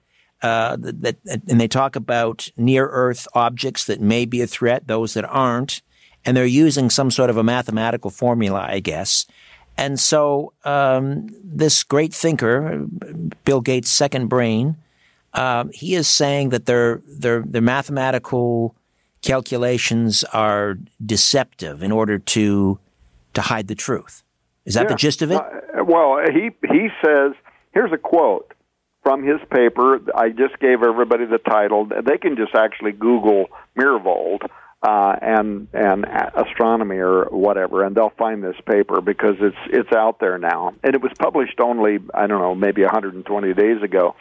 Uh, that, and they talk about near Earth objects that may be a threat, those that aren't, and they're using some sort of a mathematical formula, I guess, and so um, this great thinker, Bill Gates' second brain, uh, he is saying that their their their mathematical calculations are deceptive in order to to hide the truth. Is that yeah. the gist of it? Uh, well, he he says here's a quote from his paper. I just gave everybody the title. They can just actually Google Myhrvold uh, and and astronomy or whatever, and they'll find this paper because it's it's out there now, and it was published only I don't know maybe 120 days ago.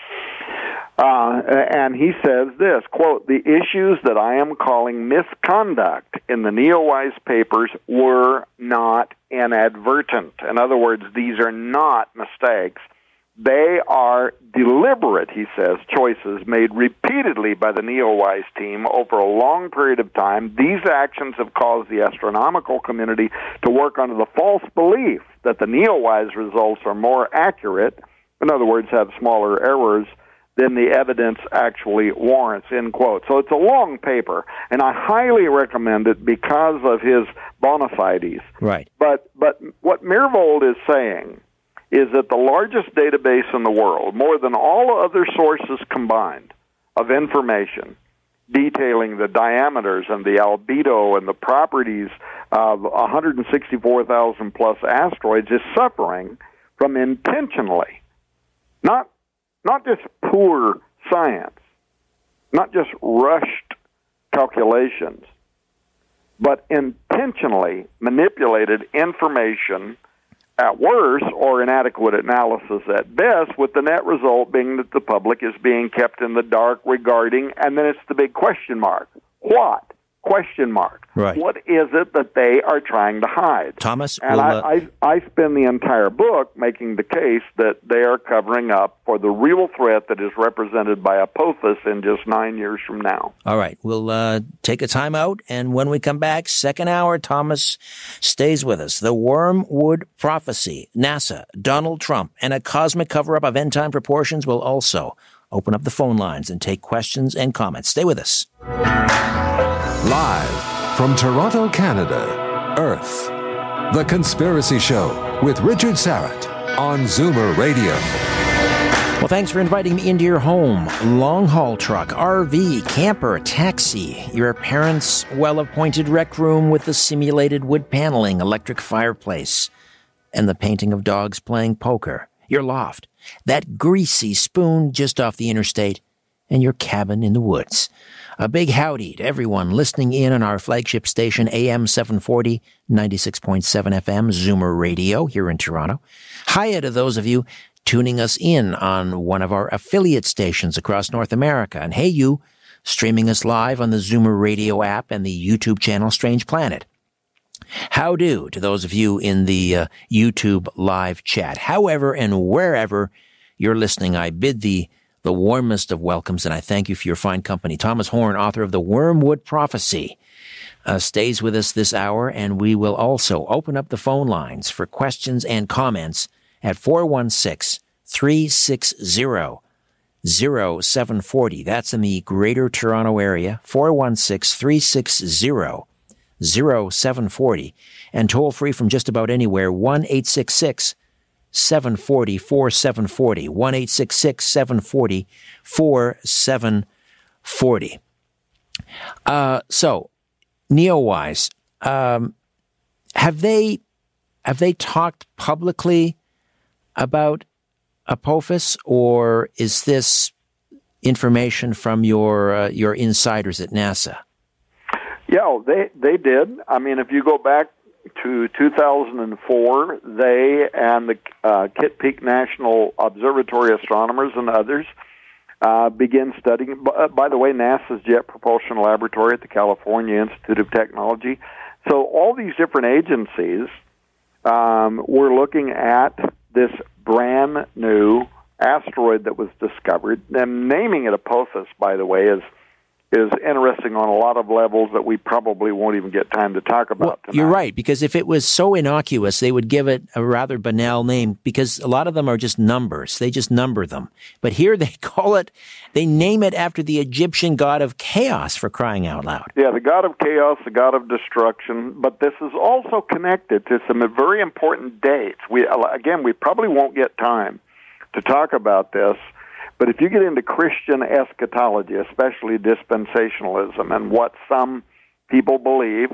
Uh, and he says this quote: "The issues that I am calling misconduct in the NeoWise papers were not inadvertent. In other words, these are not mistakes." They are deliberate, he says, choices made repeatedly by the NeoWise team over a long period of time. These actions have caused the astronomical community to work under the false belief that the NeoWise results are more accurate, in other words, have smaller errors than the evidence actually warrants, end quote. So it's a long paper, and I highly recommend it because of his bona fides. Right. But, but what Myhrvold is saying is that the largest database in the world, more than all other sources combined, of information detailing the diameters and the albedo and the properties of 164,000 plus asteroids, is suffering from intentionally, not not just poor science, not just rushed calculations, but intentionally manipulated information at worst or inadequate analysis at best, with the net result being that the public is being kept in the dark regarding, and then it's the big question mark. What? Question mark. Right. What is it that they are trying to hide? Thomas, and will, I, uh, I, I spend the entire book making the case that they are covering up for the real threat that is represented by Apophis in just nine years from now. All right, we'll uh, take a time out, and when we come back, second hour, Thomas stays with us. The Wormwood Prophecy, NASA, Donald Trump, and a cosmic cover up of end time proportions will also open up the phone lines and take questions and comments. Stay with us. Live from Toronto, Canada, Earth. The Conspiracy Show with Richard Syrett on Zoomer Radio. Well, thanks for inviting me into your home. Long haul truck, RV, camper, taxi, your parents' well appointed rec room with the simulated wood paneling, electric fireplace, and the painting of dogs playing poker, your loft, that greasy spoon just off the interstate, and your cabin in the woods. A big howdy to everyone listening in on our flagship station, AM 740, 96.7 FM, Zoomer Radio here in Toronto. Hiya to those of you tuning us in on one of our affiliate stations across North America. And hey, you streaming us live on the Zoomer Radio app and the YouTube channel Strange Planet. How do to those of you in the uh, YouTube live chat. However and wherever you're listening, I bid thee the warmest of welcomes, and I thank you for your fine company. Thomas Horn, author of The Wormwood Prophecy, uh, stays with us this hour, and we will also open up the phone lines for questions and comments at 416 360 0740. That's in the Greater Toronto Area, 416 360 0740. And toll free from just about anywhere, 1 866 740 4740. 1 866 740 4740. Uh, so, NeoWise, um, have they have they talked publicly about Apophis, or is this information from your uh, your insiders at NASA. Yeah, they they did. I mean, if you go back to 2004, they and the uh, Kitt Peak National Observatory astronomers and others uh, begin studying. Uh, by the way, NASA's Jet Propulsion Laboratory at the California Institute of Technology. So all these different agencies um, were looking at this brand new asteroid that was discovered. And naming it Apophis, by the way, is is interesting on a lot of levels that we probably won't even get time to talk about. Well, you're right because if it was so innocuous, they would give it a rather banal name because a lot of them are just numbers. They just number them. But here they call it, they name it after the Egyptian god of chaos for crying out loud. Yeah, the god of chaos, the god of destruction. But this is also connected to some very important dates. We again, we probably won't get time to talk about this but if you get into Christian eschatology, especially dispensationalism, and what some people believe,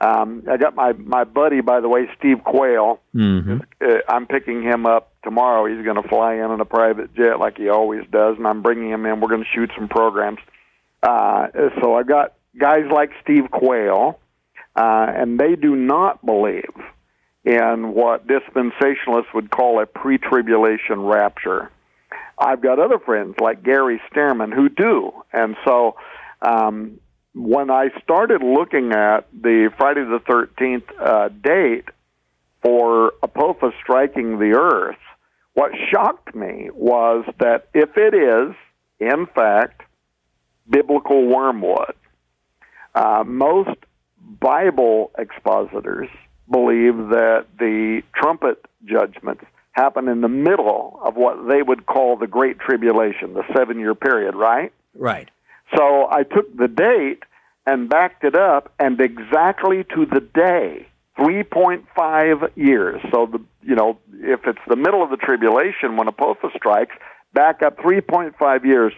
um, I got my my buddy, by the way, Steve Quayle. Mm-hmm. Uh, I'm picking him up tomorrow. He's going to fly in on a private jet like he always does, and I'm bringing him in. We're going to shoot some programs. Uh, so I've got guys like Steve Quayle, uh, and they do not believe in what dispensationalists would call a pre-tribulation rapture. I've got other friends like Gary Stearman who do. And so um, when I started looking at the Friday the 13th uh, date for Apophis striking the earth, what shocked me was that if it is, in fact, biblical wormwood, uh, most Bible expositors believe that the trumpet judgments happen in the middle of what they would call the Great Tribulation, the seven year period, right? Right. So I took the date and backed it up, and exactly to the day, 3.5 years. So, the you know, if it's the middle of the tribulation when Apophis strikes, back up 3.5 years.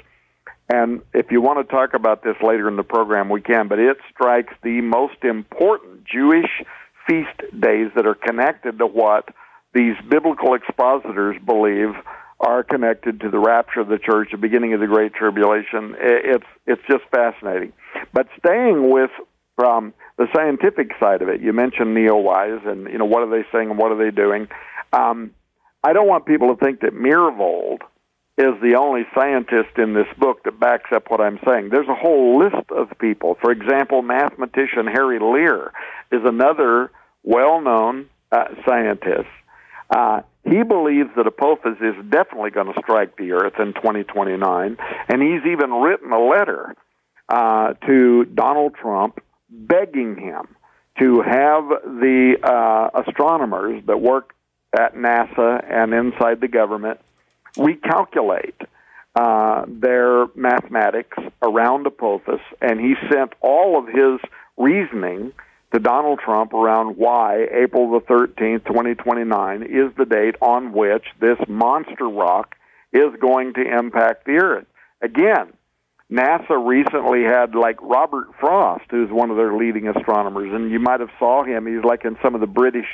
And if you want to talk about this later in the program, we can, but it strikes the most important Jewish feast days that are connected to what these biblical expositors believe are connected to the rapture of the church, the beginning of the Great Tribulation. It's it's just fascinating. But staying with from the scientific side of it, you mentioned Neowise, and you know what are they saying and what are they doing? Um, I don't want people to think that Myhrvold is the only scientist in this book that backs up what I'm saying. There's a whole list of people. For example, mathematician Harry Lear is another well-known uh, scientist uh, he believes that Apophis is definitely going to strike the earth in 2029, and he's even written a letter uh, to Donald Trump begging him to have the uh, astronomers that work at NASA and inside the government recalculate uh, their mathematics around Apophis, and he sent all of his reasoning to Donald Trump around why April the 13th, 2029 is the date on which this monster rock is going to impact the Earth. Again, NASA recently had like Robert Frost, who's one of their leading astronomers, and you might have saw him. He's like in some of the British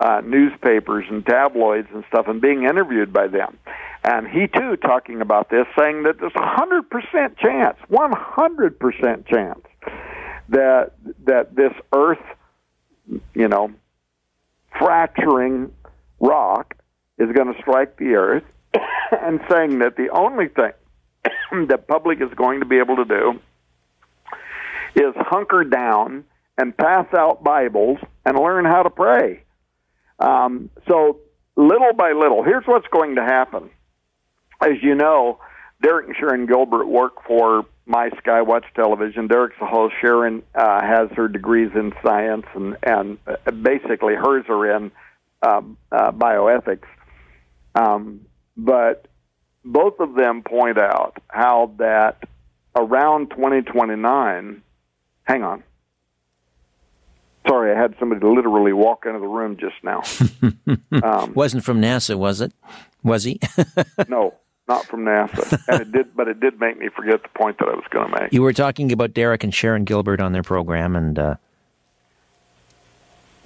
uh, newspapers and tabloids and stuff, and being interviewed by them. And he too talking about this, saying that there's a hundred percent chance, one hundred percent chance that that this earth, you know, fracturing rock is going to strike the earth, and saying that the only thing that public is going to be able to do is hunker down and pass out Bibles and learn how to pray. Um, so little by little, here's what's going to happen. As you know, Derek and Sharon Gilbert work for my Skywatch Television. Derek's the host. Sharon uh, has her degrees in science, and and uh, basically hers are in um, uh, bioethics. Um, but both of them point out how that around 2029. Hang on. Sorry, I had somebody literally walk into the room just now. Um, Wasn't from NASA, was it? Was he? no not from NASA. and it did, but it did make me forget the point that I was going to make. You were talking about Derek and Sharon Gilbert on their program, and uh,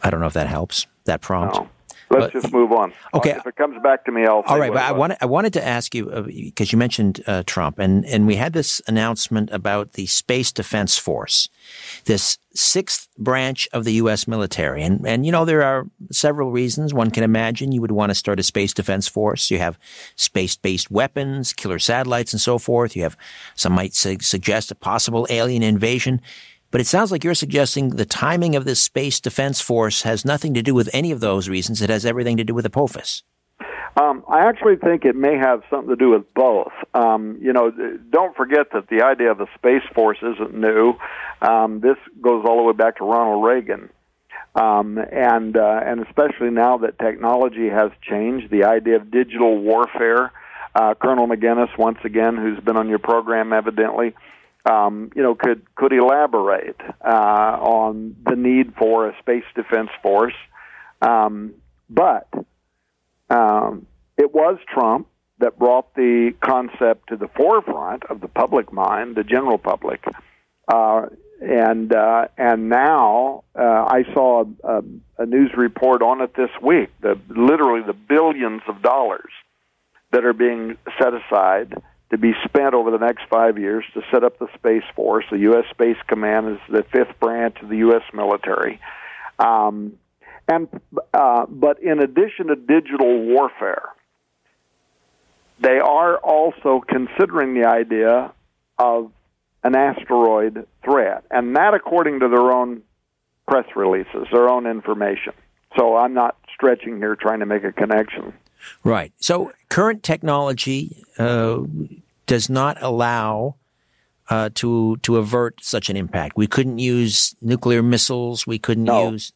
I don't know if that helps. That prompt. No. Let's just move on. Okay. If it comes back to me, I'll. All right, but I wanted I wanted to ask you because uh, you mentioned uh, Trump, and and we had this announcement about the Space Defense Force, this sixth branch of the U.S. military, and and you know there are several reasons one can imagine you would want to start a space defense force. You have space-based weapons, killer satellites, and so forth. You have some might su- suggest a possible alien invasion. But it sounds like you're suggesting the timing of this space defense force has nothing to do with any of those reasons. It has everything to do with Apophis. Um, I actually think it may have something to do with both. Um, you know, don't forget that the idea of a space force isn't new. Um, this goes all the way back to Ronald Reagan, um, and uh, and especially now that technology has changed, the idea of digital warfare. Uh, Colonel Maginnis, once again, who's been on your program, evidently, um, you know, could could elaborate uh, on the need for a space defense force. Um, but um, it was Trump that brought the concept to the forefront of the public mind, the general public. Uh, and uh, and now uh, I saw a, a, news report on it this week. The literally the billions of dollars that are being set aside to be spent over the next five years to set up the Space Force. The U.S. Space Command is the fifth branch of the U.S. military. Um, and uh, but in addition to digital warfare, they are also considering the idea of an asteroid threat, and that according to their own press releases, their own information. So I'm not stretching here trying to make a connection. Right. So current technology uh, does not allow uh, to to avert such an impact. We couldn't use nuclear missiles. We couldn't no. use.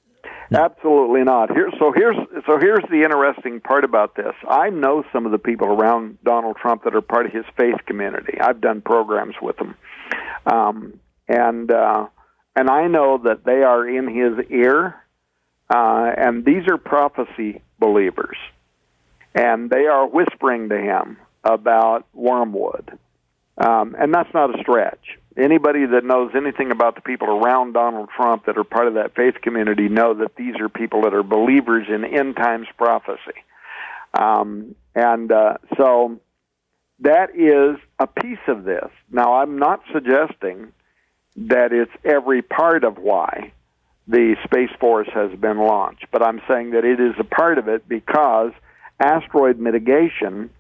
No. Absolutely not. Here, so here's so here's the interesting part about this. I know some of the people around Donald Trump that are part of his faith community. I've done programs with them, um, and uh, and I know that they are in his ear, uh, and these are prophecy believers and they are whispering to him about wormwood. Um, and that's not a stretch. Anybody that knows anything about the people around Donald Trump that are part of that faith community know that these are people that are believers in end times prophecy. Um, and uh, so that is a piece of this. Now, I'm not suggesting that it's every part of why the Space Force has been launched, but I'm saying that it is a part of it because – asteroid mitigation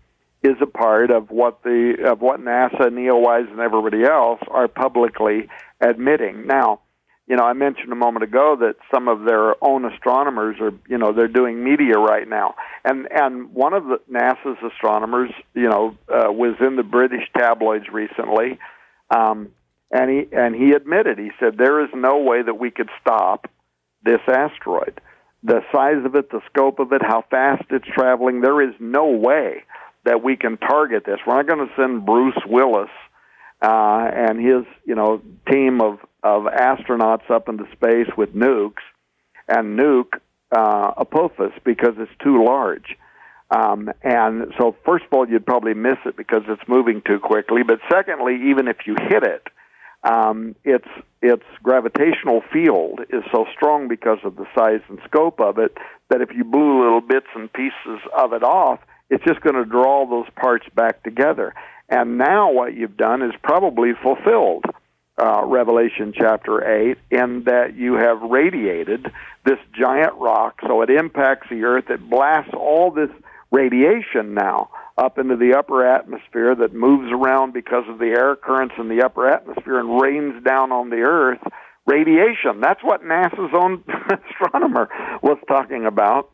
is a part of what the of what NASA, NEOWISE, and everybody else are publicly admitting. Now, you know, I mentioned a moment ago that some of their own astronomers are, you know, they're doing media right now, and and one of the NASA's astronomers, you know, uh, was in the British tabloids recently, um, and he and he admitted he said there is no way that we could stop this asteroid the size of it, the scope of it, how fast it's traveling. There is no way that we can target this. We're not going to send Bruce Willis uh, and his, you know, team of of astronauts up into space with nukes and nuke uh, Apophis because it's too large. Um, and so, first of all, you'd probably miss it because it's moving too quickly. But secondly, even if you hit it, um, its its gravitational field is so strong because of the size and scope of it that if you blew little bits and pieces of it off, it's just going to draw those parts back together. And now what you've done is probably fulfilled uh, Revelation chapter 8 in that you have radiated this giant rock so it impacts the earth, it blasts all this radiation now up into the upper atmosphere that moves around because of the air currents in the upper atmosphere and rains down on the earth. Radiation that's what NASA's own astronomer was talking about.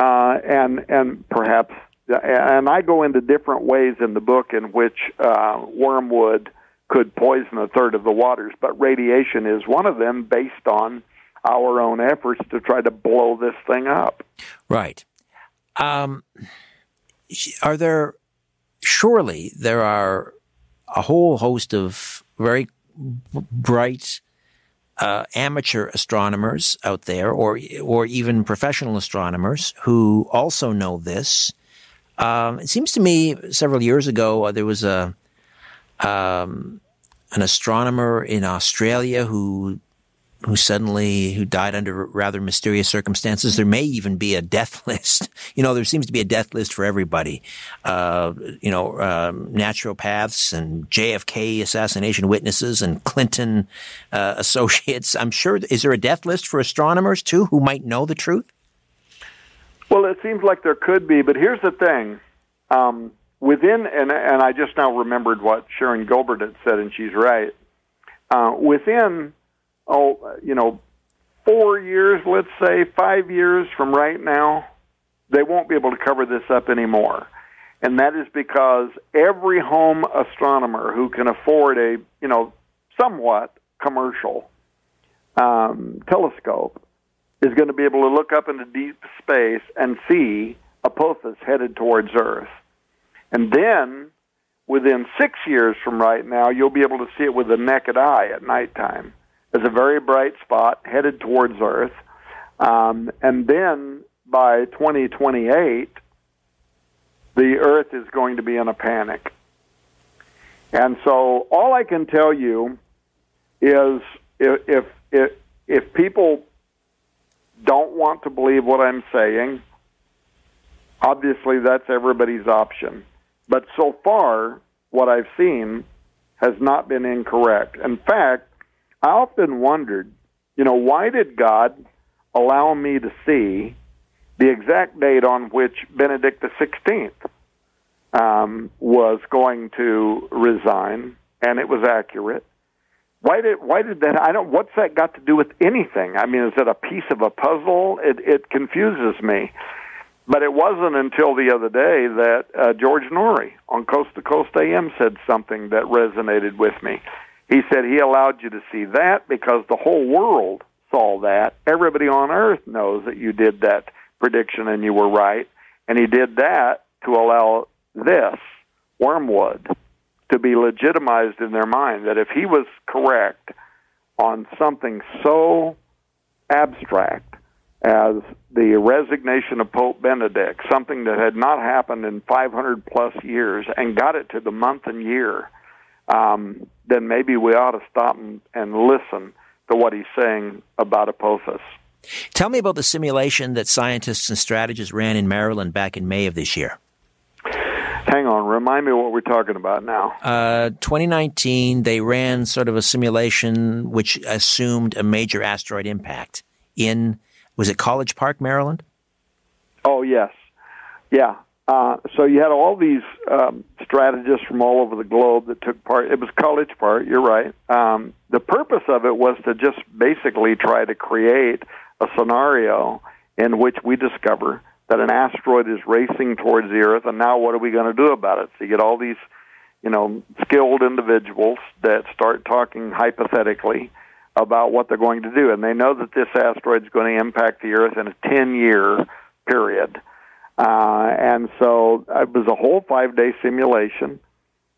Uh, and and perhaps and I go into different ways in the book in which uh, wormwood could poison a third of the waters but radiation is one of them based on our own efforts to try to blow this thing up. Right um, are there, surely there are a whole host of very bright uh, amateur astronomers out there, or or even professional astronomers who also know this. Um, it seems to me several years ago uh, there was a um, an astronomer in Australia who who suddenly who died under rather mysterious circumstances. There may even be a death list. You know, there seems to be a death list for everybody. Uh, you know, um, naturopaths and JFK assassination witnesses and Clinton uh, associates. I'm sure. Is there a death list for astronomers too who might know the truth? Well, it seems like there could be, but here's the thing. Um, within, and, and I just now remembered what Sharon Gilbert had said, and she's right. Uh, within oh, you know, four years, let's say, five years from right now, they won't be able to cover this up anymore. And that is because every home astronomer who can afford a, you know, somewhat commercial um, telescope is going to be able to look up into deep space and see Apophis headed towards Earth. And then, within six years from right now, you'll be able to see it with the naked eye at nighttime as a very bright spot headed towards Earth. Um, and then by 2028, the Earth is going to be in a panic. And so all I can tell you is if, if, if, if people don't want to believe what I'm saying, obviously that's everybody's option. But so far, what I've seen has not been incorrect. In fact, I often wondered, you know, why did God allow me to see the exact date on which Benedict XVI um, was going to resign, and it was accurate. Why did why did that? I don't. What's that got to do with anything? I mean, is it a piece of a puzzle? It it confuses me. But it wasn't until the other day that uh, George Noory on Coast to Coast AM said something that resonated with me. He said he allowed you to see that because the whole world saw that. Everybody on earth knows that you did that prediction and you were right. And he did that to allow this, Wormwood, to be legitimized in their mind that if he was correct on something so abstract as the resignation of Pope Benedict, something that had not happened in 500 plus years, and got it to the month and year um, then maybe we ought to stop and, and listen to what he's saying about Apophis. Tell me about the simulation that scientists and strategists ran in Maryland back in May of this year. Hang on, remind me what we're talking about now. Uh, 2019, they ran sort of a simulation which assumed a major asteroid impact in, was it College Park, Maryland? Oh, yes. Yeah. Uh, so you had all these um, strategists from all over the globe that took part. It was College Park. You're right. Um, the purpose of it was to just basically try to create a scenario in which we discover that an asteroid is racing towards the Earth, and now what are we going to do about it? So you get all these, you know, skilled individuals that start talking hypothetically about what they're going to do, and they know that this asteroid is going to impact the Earth in a 10-year period uh, and so it was a whole five day simulation.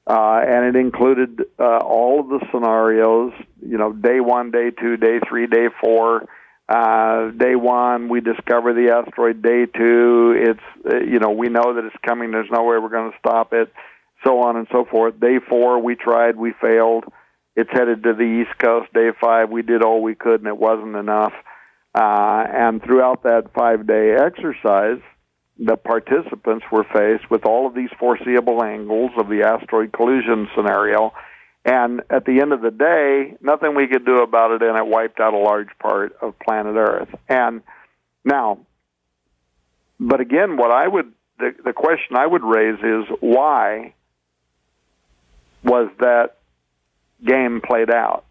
Uh, and it included uh, all of the scenarios, you know, day one, day two, day three, day four. Uh, day one, we discover the asteroid. Day two, it's, uh, you know, we know that it's coming. There's no way we're going to stop it, so on and so forth. Day four, we tried, we failed. It's headed to the East Coast. Day five, we did all we could, and it wasn't enough. Uh, and throughout that five day exercise, the participants were faced with all of these foreseeable angles of the asteroid collision scenario. And at the end of the day, nothing we could do about it, and it wiped out a large part of planet Earth. And now, but again, what I would, the, the question I would raise is why was that game played out?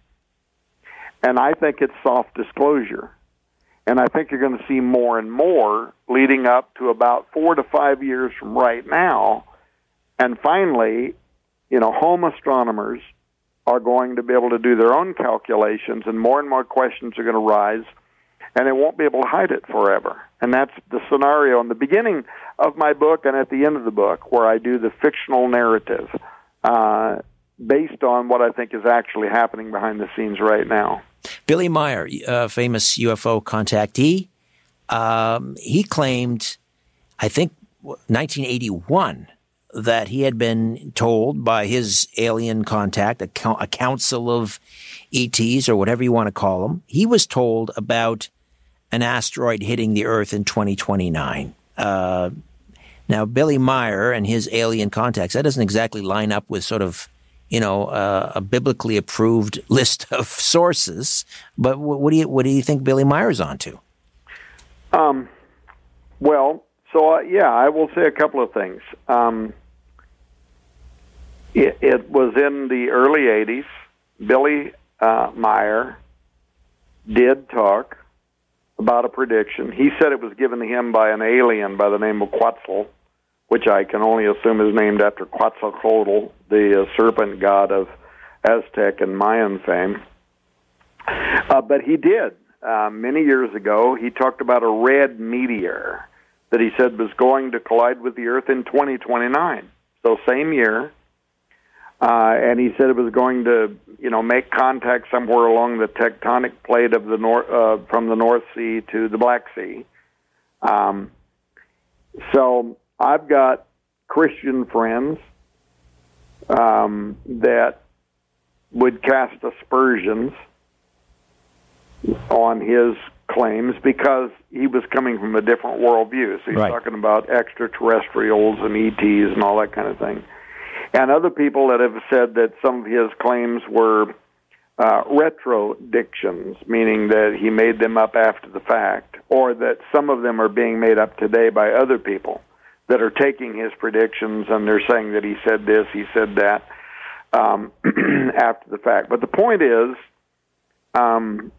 And I think it's soft disclosure. And I think you're going to see more and more leading up to about four to five years from right now. And finally, you know, home astronomers are going to be able to do their own calculations, and more and more questions are going to rise, and they won't be able to hide it forever. And that's the scenario in the beginning of my book and at the end of the book, where I do the fictional narrative uh, based on what I think is actually happening behind the scenes right now. Billy Meier, a famous UFO contactee, um, he claimed, I think, 1981, that he had been told by his alien contact, a, a council of ETs or whatever you want to call them, he was told about an asteroid hitting the Earth in 2029. Uh, now, Billy Meier and his alien contacts, that doesn't exactly line up with sort of, you know, uh, a biblically approved list of sources. But what, do you what do you think Billy Meier's onto? Um, well, so uh, yeah, I will say a couple of things. Um, it, it was in the early '80s. Billy uh, Meier did talk about a prediction. He said it was given to him by an alien by the name of Quetzal, which I can only assume is named after Quetzalcoatl, the uh, serpent god of Aztec and Mayan fame. Uh, but he did. Uh, many years ago, he talked about a red meteor that he said was going to collide with the Earth in 2029. So, same year. Uh, and he said it was going to, you know, make contact somewhere along the tectonic plate of the north, uh, from the North Sea to the Black Sea. Um, so I've got Christian friends um, that would cast aspersions on his claims because he was coming from a different worldview. So he's right. talking about extraterrestrials and ETs and all that kind of thing and other people that have said that some of his claims were uh, retrodictions, meaning that he made them up after the fact, or that some of them are being made up today by other people that are taking his predictions and they're saying that he said this, he said that um, after the fact. But the point is, um,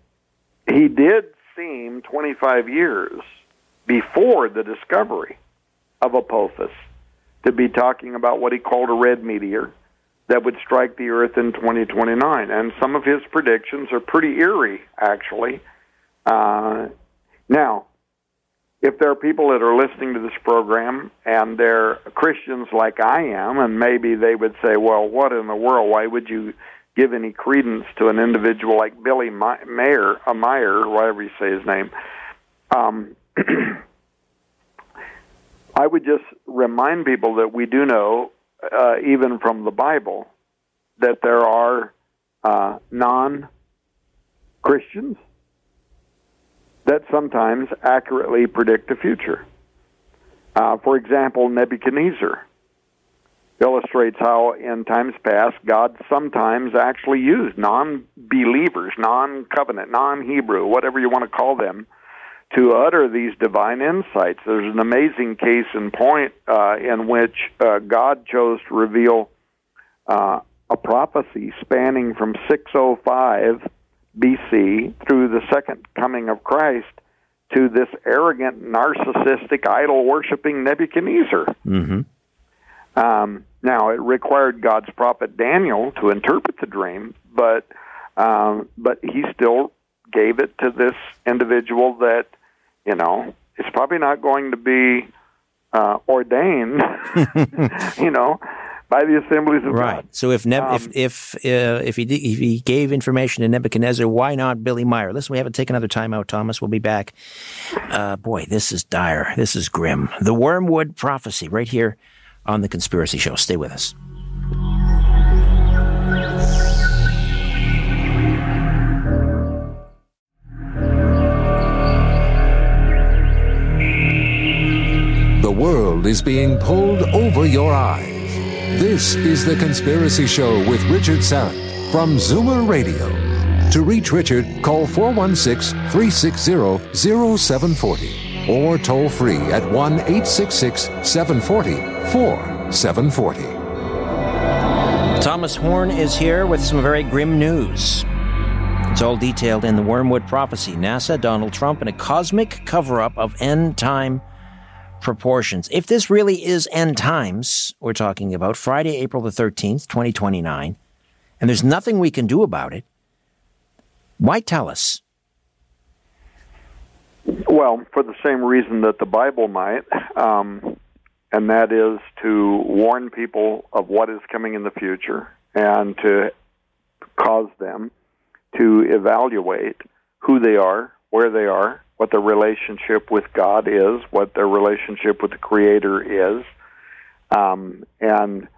he did seem 25 years before the discovery of Apophis to be talking about what he called a red meteor that would strike the Earth in 2029. And some of his predictions are pretty eerie, actually. Uh, now, if there are people that are listening to this program and they're Christians like I am, and maybe they would say, well, what in the world? Why would you give any credence to an individual like Billy Mayer, a Meyer, whatever you say his name? Um, I would just remind people that we do know, uh, even from the Bible, that there are uh, non Christians that sometimes accurately predict the future. Uh, for example, Nebuchadnezzar illustrates how in times past God sometimes actually used non believers, non covenant, non Hebrew, whatever you want to call them, to utter these divine insights. There's an amazing case in point uh, in which uh, God chose to reveal uh, a prophecy spanning from 605 BC through the second coming of Christ to this arrogant, narcissistic, idol worshiping Nebuchadnezzar. Mm-hmm. Um, now, it required God's prophet Daniel to interpret the dream, but um, but he still gave it to this individual that you know, it's probably not going to be uh, ordained, you know, by the assemblies of right. God. So if Neb- um, if if uh, if he did, if he gave information to Nebuchadnezzar, why not Billy Meier? Listen, we haven't taken another time out, Thomas. We'll be back. Uh, boy, this is dire. This is grim. The Wormwood Prophecy, right here on the Conspiracy Show. Stay with us. The world is being pulled over your eyes. This is The Conspiracy Show with Richard Syrett from Zoomer Radio. To reach Richard, call 416 360 0740 or toll free at 1 866 740 4740. Thomas Horn is here with some very grim news. It's all detailed in the Wormwood Prophecy NASA, Donald Trump, and a cosmic cover up of end time proportions. If this really is end times, we're talking about Friday, April the 13th, 2029, and there's nothing we can do about it, why tell us? Well, for the same reason that the Bible might, um, and that is to warn people of what is coming in the future and to cause them to evaluate who they are, where they are, what their relationship with God is, what their relationship with the Creator is, Um, and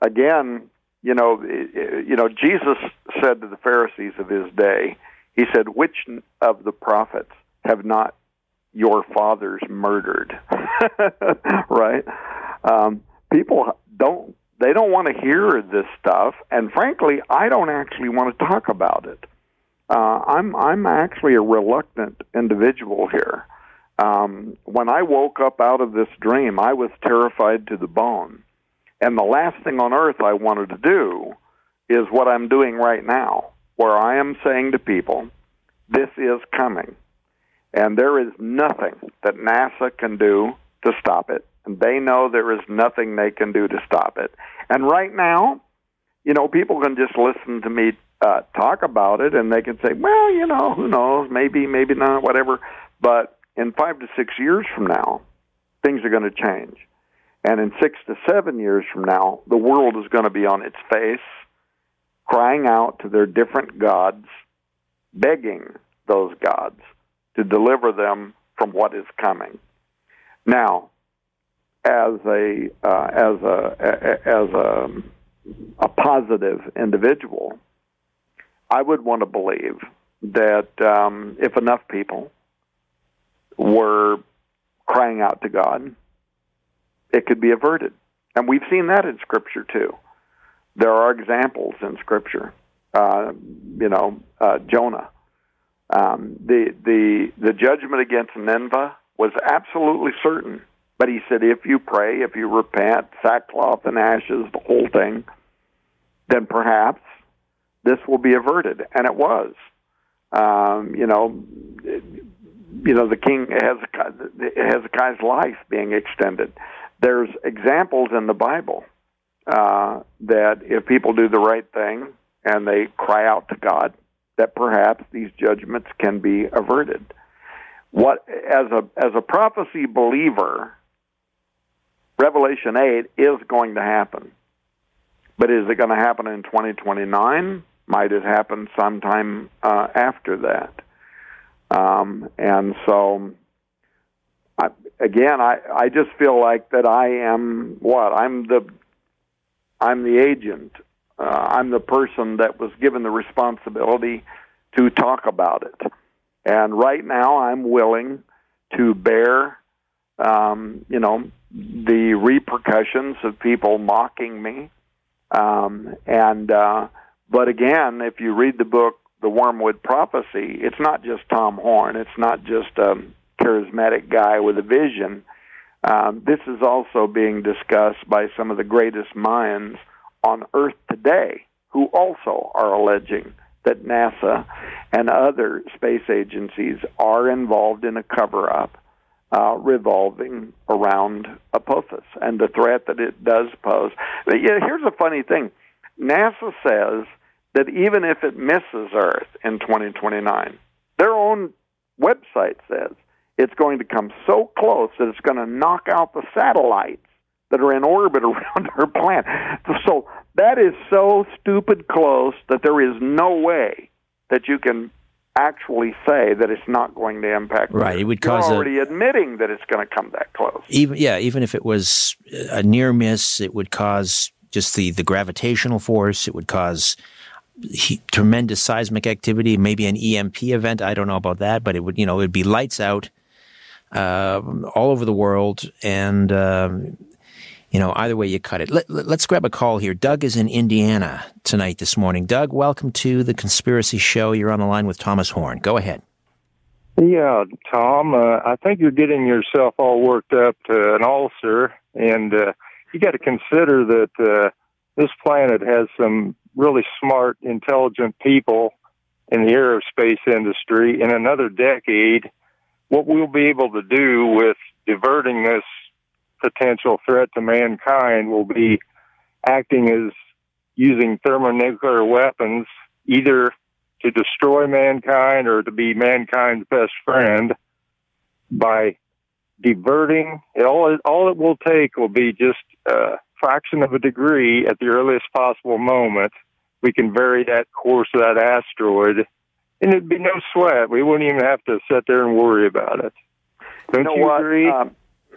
again, you know, you know, Jesus said to the Pharisees of his day, he said, "Which of the prophets have not your fathers murdered?" right? Um, people don't they don't want to hear this stuff, and frankly, I don't actually want to talk about it. Uh, I'm I'm actually a reluctant individual here. Um, when I woke up out of this dream, I was terrified to the bone, and the last thing on earth I wanted to do is what I'm doing right now, where I am saying to people, "This is coming," and there is nothing that NASA can do to stop it and they know there is nothing they can do to stop it. And right now, you know, people can just listen to me uh, talk about it, and they can say, well, you know, who knows, maybe, maybe not, whatever. But in five to six years from now, things are going to change. And in six to seven years from now, the world is going to be on its face, crying out to their different gods, begging those gods to deliver them from what is coming. Now, as a uh, as a as a a positive individual, I would want to believe that um, if enough people were crying out to God, it could be averted, and we've seen that in Scripture too. There are examples in Scripture. Uh, you know, uh, Jonah. Um, the the the judgment against Nineveh was absolutely certain but he said, if you pray, if you repent, sackcloth and ashes, the whole thing, then perhaps this will be averted. And it was. Um, you know, you know, the king has Hezekiah's life being extended. There's examples in the Bible uh, that if people do the right thing and they cry out to God, that perhaps these judgments can be averted. What as a as a prophecy believer, Revelation 8 is going to happen. But is it going to happen in 2029? Might it happen sometime uh, after that? Um, and so, I, again, I, I just feel like that I am what? I'm the I'm the agent. Uh, I'm the person that was given the responsibility to talk about it. And right now, I'm willing to bear, um, you know, the repercussions of people mocking me. Um, and uh, but again, if you read the book, The Wormwood Prophecy, it's not just Tom Horn. It's not just a charismatic guy with a vision. Um, this is also being discussed by some of the greatest minds on Earth today, who also are alleging that NASA and other space agencies are involved in a cover up uh, revolving around Apophis and the threat that it does pose. But, you know, here's a funny thing NASA says that even if it misses Earth in 2029, their own website says it's going to come so close that it's going to knock out the satellites that are in orbit around our planet. So that is so stupid close that there is no way that you can actually say that it's not going to impact. Right, it would cause. You're already a, admitting that it's going to come that close. Even yeah, even if it was a near miss, it would cause just the the gravitational force. It would cause he, tremendous seismic activity, maybe an EMP event. I don't know about that, but it would you know it would be lights out uh, all over the world, and um, you know, either way you cut it. Let, us grab a call here. Doug is in Indiana tonight this morning. Doug, welcome to the Conspiracy Show. You're on the line with Thomas Horn. Go ahead. Yeah, Tom, uh, I think you're getting yourself all worked up to an ulcer, and uh, you got to consider that uh, this planet has some really smart, intelligent people in the aerospace industry. In another decade, what we'll be able to do with diverting this potential threat to mankind will be acting as using thermonuclear weapons either to destroy mankind or to be mankind's best friend. By diverting all it, all it will take will be just a fraction of a degree at the earliest possible moment. We can vary that course of that asteroid and it'd be no sweat. We wouldn't even have to sit there and worry about it. Don't you, know you what? agree? Um,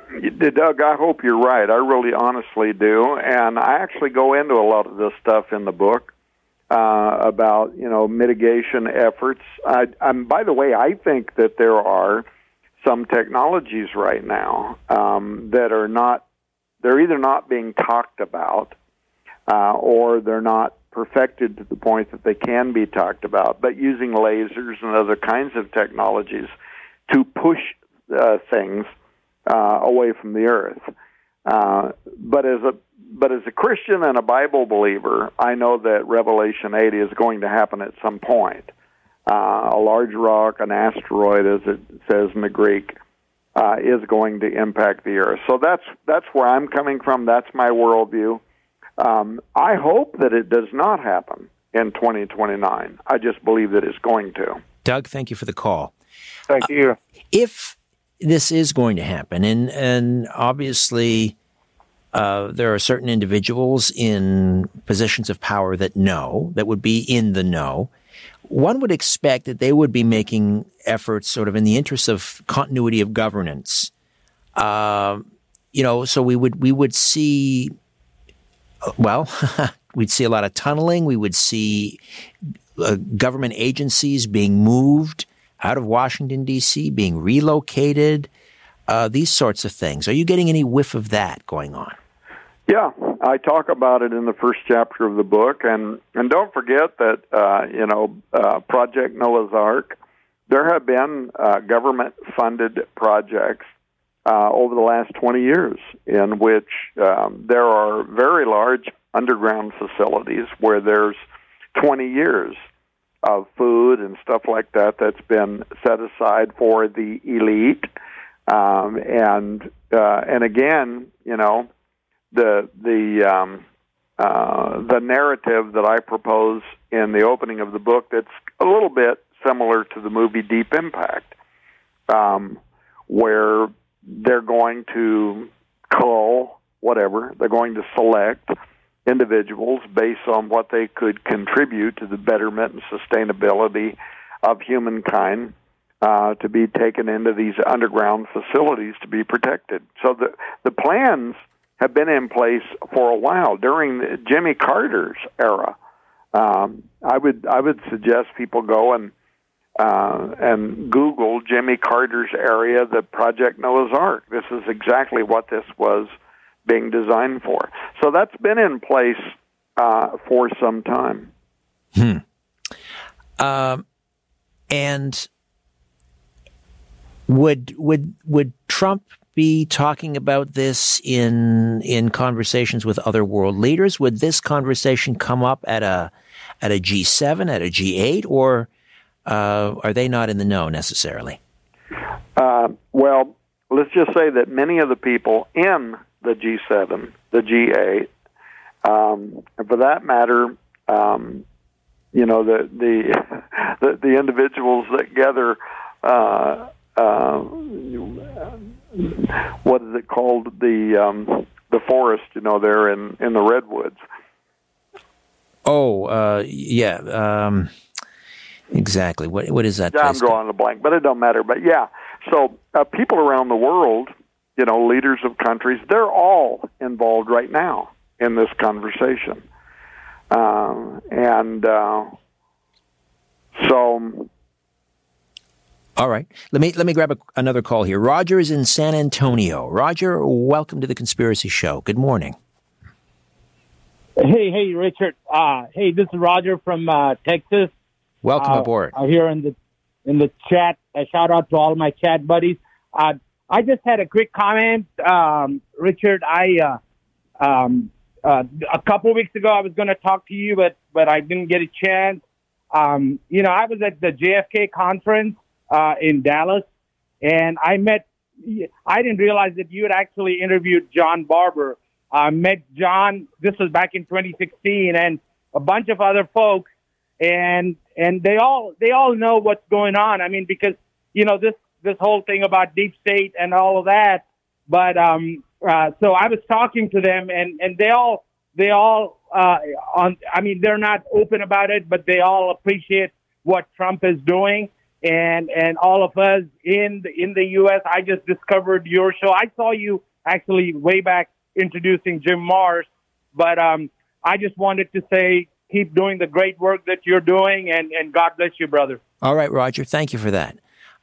Doug, I hope you're right. I really honestly do. And I actually go into a lot of this stuff in the book uh, about, you know, mitigation efforts. I, I'm, by the way, I think that there are some technologies right now um, that are not, they're either not being talked about uh, or they're not perfected to the point that they can be talked about, but using lasers and other kinds of technologies to push uh, things uh, away from the earth. Uh, but as a but as a Christian and a Bible believer, I know that Revelation 8 is going to happen at some point. Uh, a large rock, an asteroid, as it says in the Greek, uh, is going to impact the earth. So that's that's where I'm coming from. That's my worldview. Um, I hope that it does not happen in 2029. I just believe that it's going to. Doug, thank you for the call. Thank you. Uh, if this is going to happen, and and obviously. Uh, there are certain individuals in positions of power that know, that would be in the know. One would expect that they would be making efforts sort of in the interest of continuity of governance. Uh, you know, so we would, we would see well, we'd see a lot of tunneling. We would see uh, government agencies being moved out of Washington, D.C., being relocated, uh, these sorts of things. Are you getting any whiff of that going on? Yeah, I talk about it in the first chapter of the book, and and don't forget that uh, you know uh, Project Noah's Ark. There have been uh, government-funded projects uh, over the last 20 years, in which um, there are very large underground facilities where there's 20 years of food and stuff like that that's been set aside for the elite. Um, and uh, and again, you know, the the um, uh, the narrative that I propose in the opening of the book that's a little bit similar to the movie Deep Impact, um, where they're going to call whatever, they're going to select individuals based on what they could contribute to the betterment and sustainability of humankind uh, to be taken into these underground facilities to be protected. So the the plans have been in place for a while during Jimmy Carter's era. Um, I would I would suggest people go and uh, and Google Jimmy Carter's area, the Project Noah's Ark. This is exactly what this was being designed for. So that's been in place uh, for some time. Hmm. Um, and would would would Trump be talking about this in in conversations with other world leaders? Would this conversation come up at a at a G seven, at a G eight, or uh, are they not in the know necessarily? Uh, well, let's just say that many of the people in the G7, the G8, um, and for that matter, um, you know the the the, the individuals that gather. Uh, uh, what is it called? The um, the forest, you know, there in in the redwoods. Oh, uh, yeah. Um, Exactly. What what is that? Yeah, I'm drawing a blank, but it don't matter. But yeah, so uh, people around the world, you know, leaders of countries, they're all involved right now in this conversation, um, and uh, so. All right. Let me let me grab a, another call here. Roger is in San Antonio. Roger, welcome to the Conspiracy Show. Good morning. Hey, hey, Richard. Uh, hey, this is Roger from uh, Texas. Welcome uh, aboard. Uh, here in the in the chat. A shout out to all my chat buddies. I just had a quick comment, um, Richard. I uh, um, uh, a couple weeks ago I was going to talk to you, but but I didn't get a chance. Um, you know, I was at the JFK conference uh, in Dallas, and I met. I didn't realize that you had actually interviewed John Barbour. I met John. This was back in 2016, and a bunch of other folks and and they all they all know what's going on. I mean, because you know this this whole thing about deep state and all of that. But um, uh, so I was talking to them, and and they all they all uh, on. I mean, they're not open about it, but they all appreciate what Trump is doing. and and all of us in the, in the U.S. I just discovered your show. I saw you actually way back introducing Jim Marrs, but um, I just wanted to say keep doing the great work that you're doing, and and God bless you, brother. All right, Roger. Thank you for that.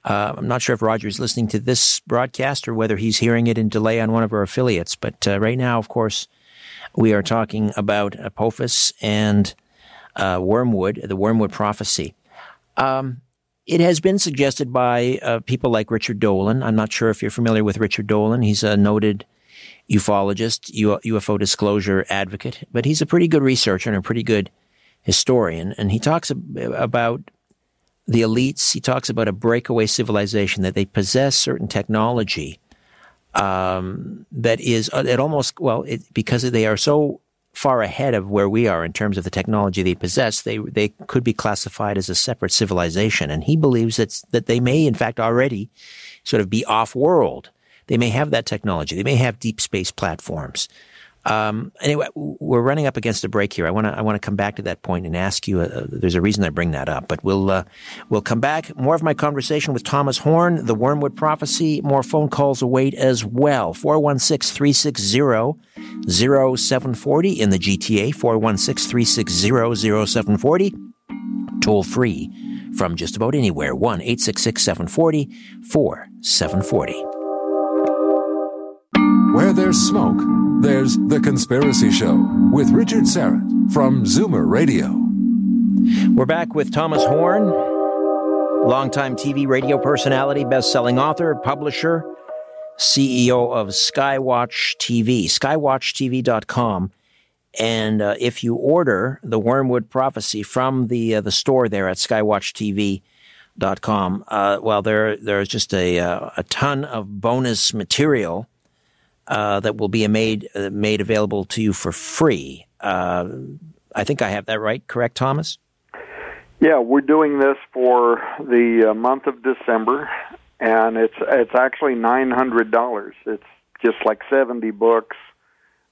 Uh, I'm not sure if Roger is listening to this broadcast or whether he's hearing it in delay on one of our affiliates, but uh, right now, of course, we are talking about Apophis and uh, Wormwood, the Wormwood prophecy. Um, it has been suggested by uh, people like Richard Dolan. I'm not sure if you're familiar with Richard Dolan. He's a noted ufologist, UFO disclosure advocate, but he's a pretty good researcher and a pretty good historian. And he talks about the elites. He talks about a breakaway civilization that they possess certain technology um, that is uh, it almost well it, because they are so far ahead of where we are in terms of the technology they possess, they they could be classified as a separate civilization. And he believes that that they may, in fact, already sort of be off world. They may have that technology. They may have deep space platforms. Um, anyway, we're running up against a break here. I want to I want to come back to that point and ask you. Uh, there's a reason I bring that up, but we'll uh, we'll come back. More of my conversation with Thomas Horn, the Wormwood Prophecy. More phone calls await as well. 416 360 0740 in the GTA. 416 360 0740. Toll free from just about anywhere. 1 866 740 4740. Where there's smoke, there's The Conspiracy Show with Richard Syrett from Zoomer Radio. We're back with Thomas Horn, longtime TV radio personality, best selling author, publisher, CEO of Skywatch TV, skywatchtv.com. And uh, if you order the Wormwood Prophecy from the uh, the store there at skywatchtv.com, uh, well, there there's just a uh, a ton of bonus material uh, that will be made uh, made available to you for free. Uh, I think I have that right, correct, Thomas? Yeah, we're doing this for the uh, month of December, and it's it's actually nine hundred dollars. It's just like seventy books,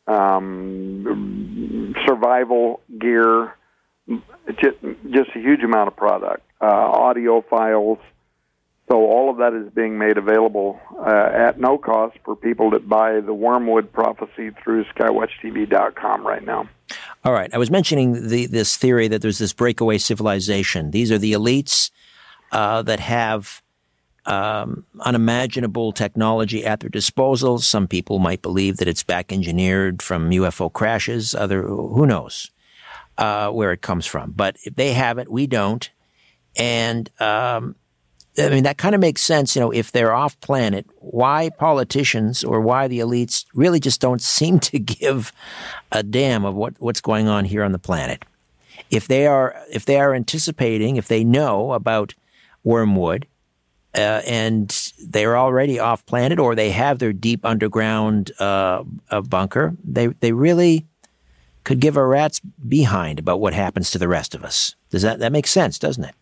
um, survival gear, just, just a huge amount of product, uh, audio files, so all of that is being made available uh, at no cost for people that buy the Wormwood Prophecy through SkywatchTV.com right now. All right. I was mentioning the, this theory that there's this breakaway civilization. These are the elites uh, that have um, unimaginable technology at their disposal. Some people might believe that it's back engineered from UFO crashes. Other, who knows uh, where it comes from? But if they have it, we don't. And um, I mean, that kind of makes sense. You know, if they're off planet, why politicians or why the elites really just don't seem to give a damn of what, what's going on here on the planet. If they are, if they are anticipating, if they know about wormwood, uh, and they're already off planet or they have their deep underground uh, bunker, they, they really could give a rat's behind about what happens to the rest of us. Does that, that make sense, doesn't it?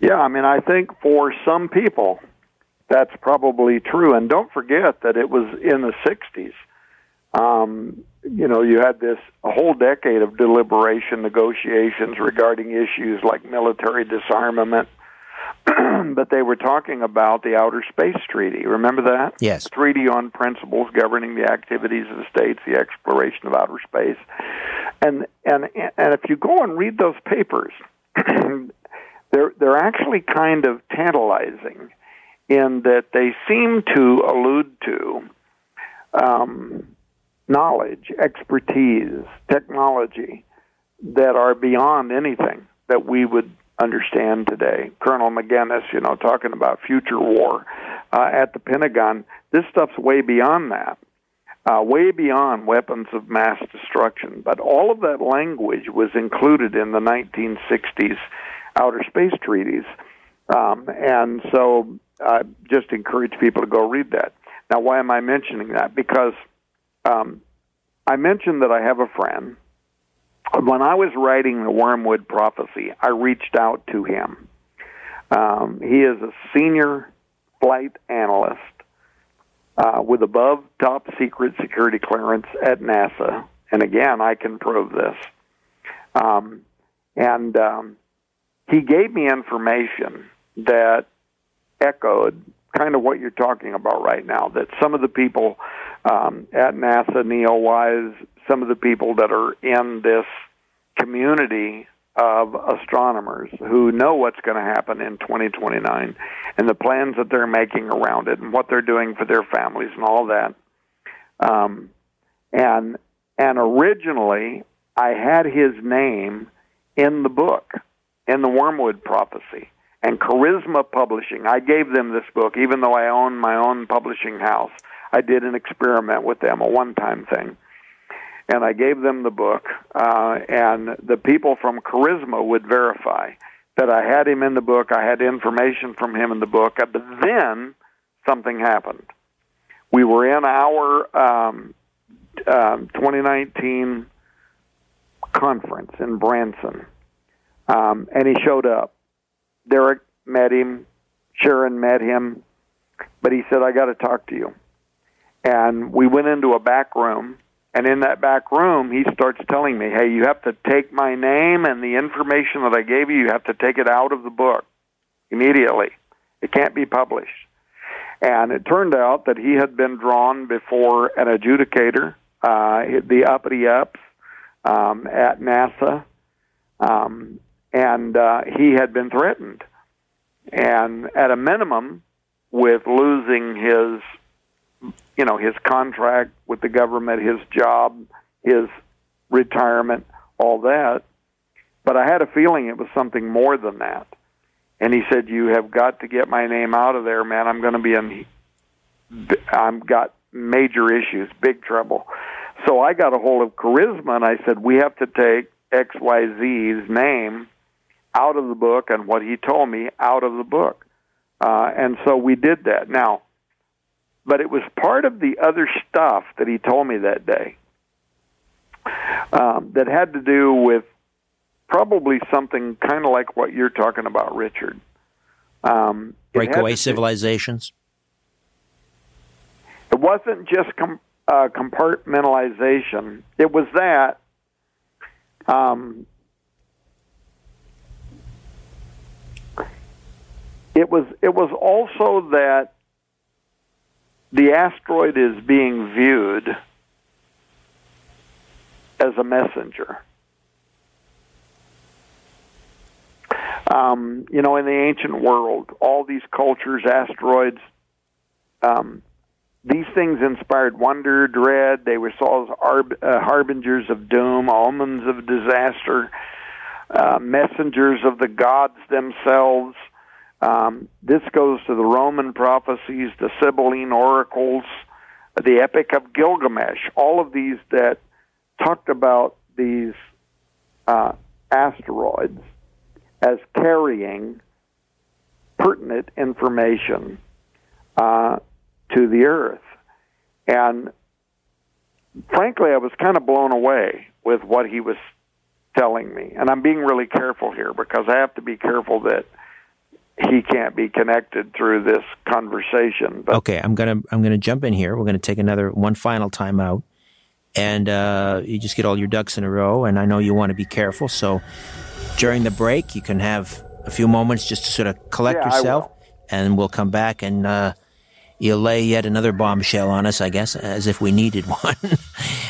Yeah, I mean, I think for some people, that's probably true. And don't forget that it was in the 60s. Um, you know, you had this a whole decade of deliberation, negotiations regarding issues like military disarmament. but they were talking about the Outer Space Treaty. Remember that? Yes. Treaty on principles governing the activities of the states, the exploration of outer space. And and and if you go and read those papers, they're they're actually kind of tantalizing in that they seem to allude to um, knowledge, expertise, technology that are beyond anything that we would understand today. Colonel Maginnis, you know, talking about future war uh, at the Pentagon. This stuff's way beyond that. Uh, way beyond weapons of mass destruction. But all of that language was included in the 1960s outer space treaties. Um, and so I just encourage people to go read that. Now, why am I mentioning that? Because um, I mentioned that I have a friend. When I was writing the Wormwood Prophecy, I reached out to him. Um, he is a senior flight analyst uh, with above top secret security clearance at NASA. And again, I can prove this. Um, and um, he gave me information that echoed kind of what you're talking about right now. That some of the people um, at NASA, NEOWISE, some of the people that are in this community of astronomers who know what's going to happen in 2029 and the plans that they're making around it and what they're doing for their families and all that. Um, and and originally, I had his name in the book, in the Wormwood Prophecy. And Charisma Publishing, I gave them this book, even though I own my own publishing house. I did an experiment with them, a one time thing. And I gave them the book, uh, and the people from Charisma would verify that I had him in the book, I had information from him in the book, but then something happened. We were in our um, um, 2019 conference in Branson, um, and he showed up. Derek met him, Sharon met him, but he said, "I got to talk to you." And we went into a back room, and in that back room, he starts telling me, "Hey, you have to take my name and the information that I gave you. You have to take it out of the book immediately. It can't be published." And it turned out that he had been drawn before an adjudicator uh, the uppity ups um, at NASA, um, and uh, he had been threatened, and at a minimum, with losing his, you know, his contract with the government, his job, his retirement, all that. But I had a feeling it was something more than that. And he said, "You have got to get my name out of there, man. I'm going to be in. I'm got major issues, big trouble." So I got a hold of Charisma and I said, we have to take XYZ's name out of the book and what he told me out of the book. Uh, and so we did that. Now, but it was part of the other stuff that he told me that day um, that had to do with probably something kind of like what you're talking about, Richard. Um, Breakaway civilizations? it wasn't just com- uh, compartmentalization. It was that. Um, it was it was also that the asteroid is being viewed as a messenger. Um, you know, in the ancient world, all these cultures, asteroids, um, these things inspired wonder, dread. They were saw as arb- uh, harbingers of doom, omens of disaster, uh, messengers of the gods themselves. Um, this goes to the Roman prophecies, the Sibylline oracles, the Epic of Gilgamesh. All of these that talked about these uh, asteroids as carrying pertinent information uh, to the earth. And frankly, I was kind of blown away with what he was telling me. And I'm being really careful here because I have to be careful that he can't be connected through this conversation. But okay, I'm gonna I'm gonna jump in here. We're gonna take another one final time out, and uh, you just get all your ducks in a row. And I know you want to be careful, so during the break you can have a few moments just to sort of collect yeah, yourself, and we'll come back and. Uh, you'll lay yet another bombshell on us, I guess, as if we needed one.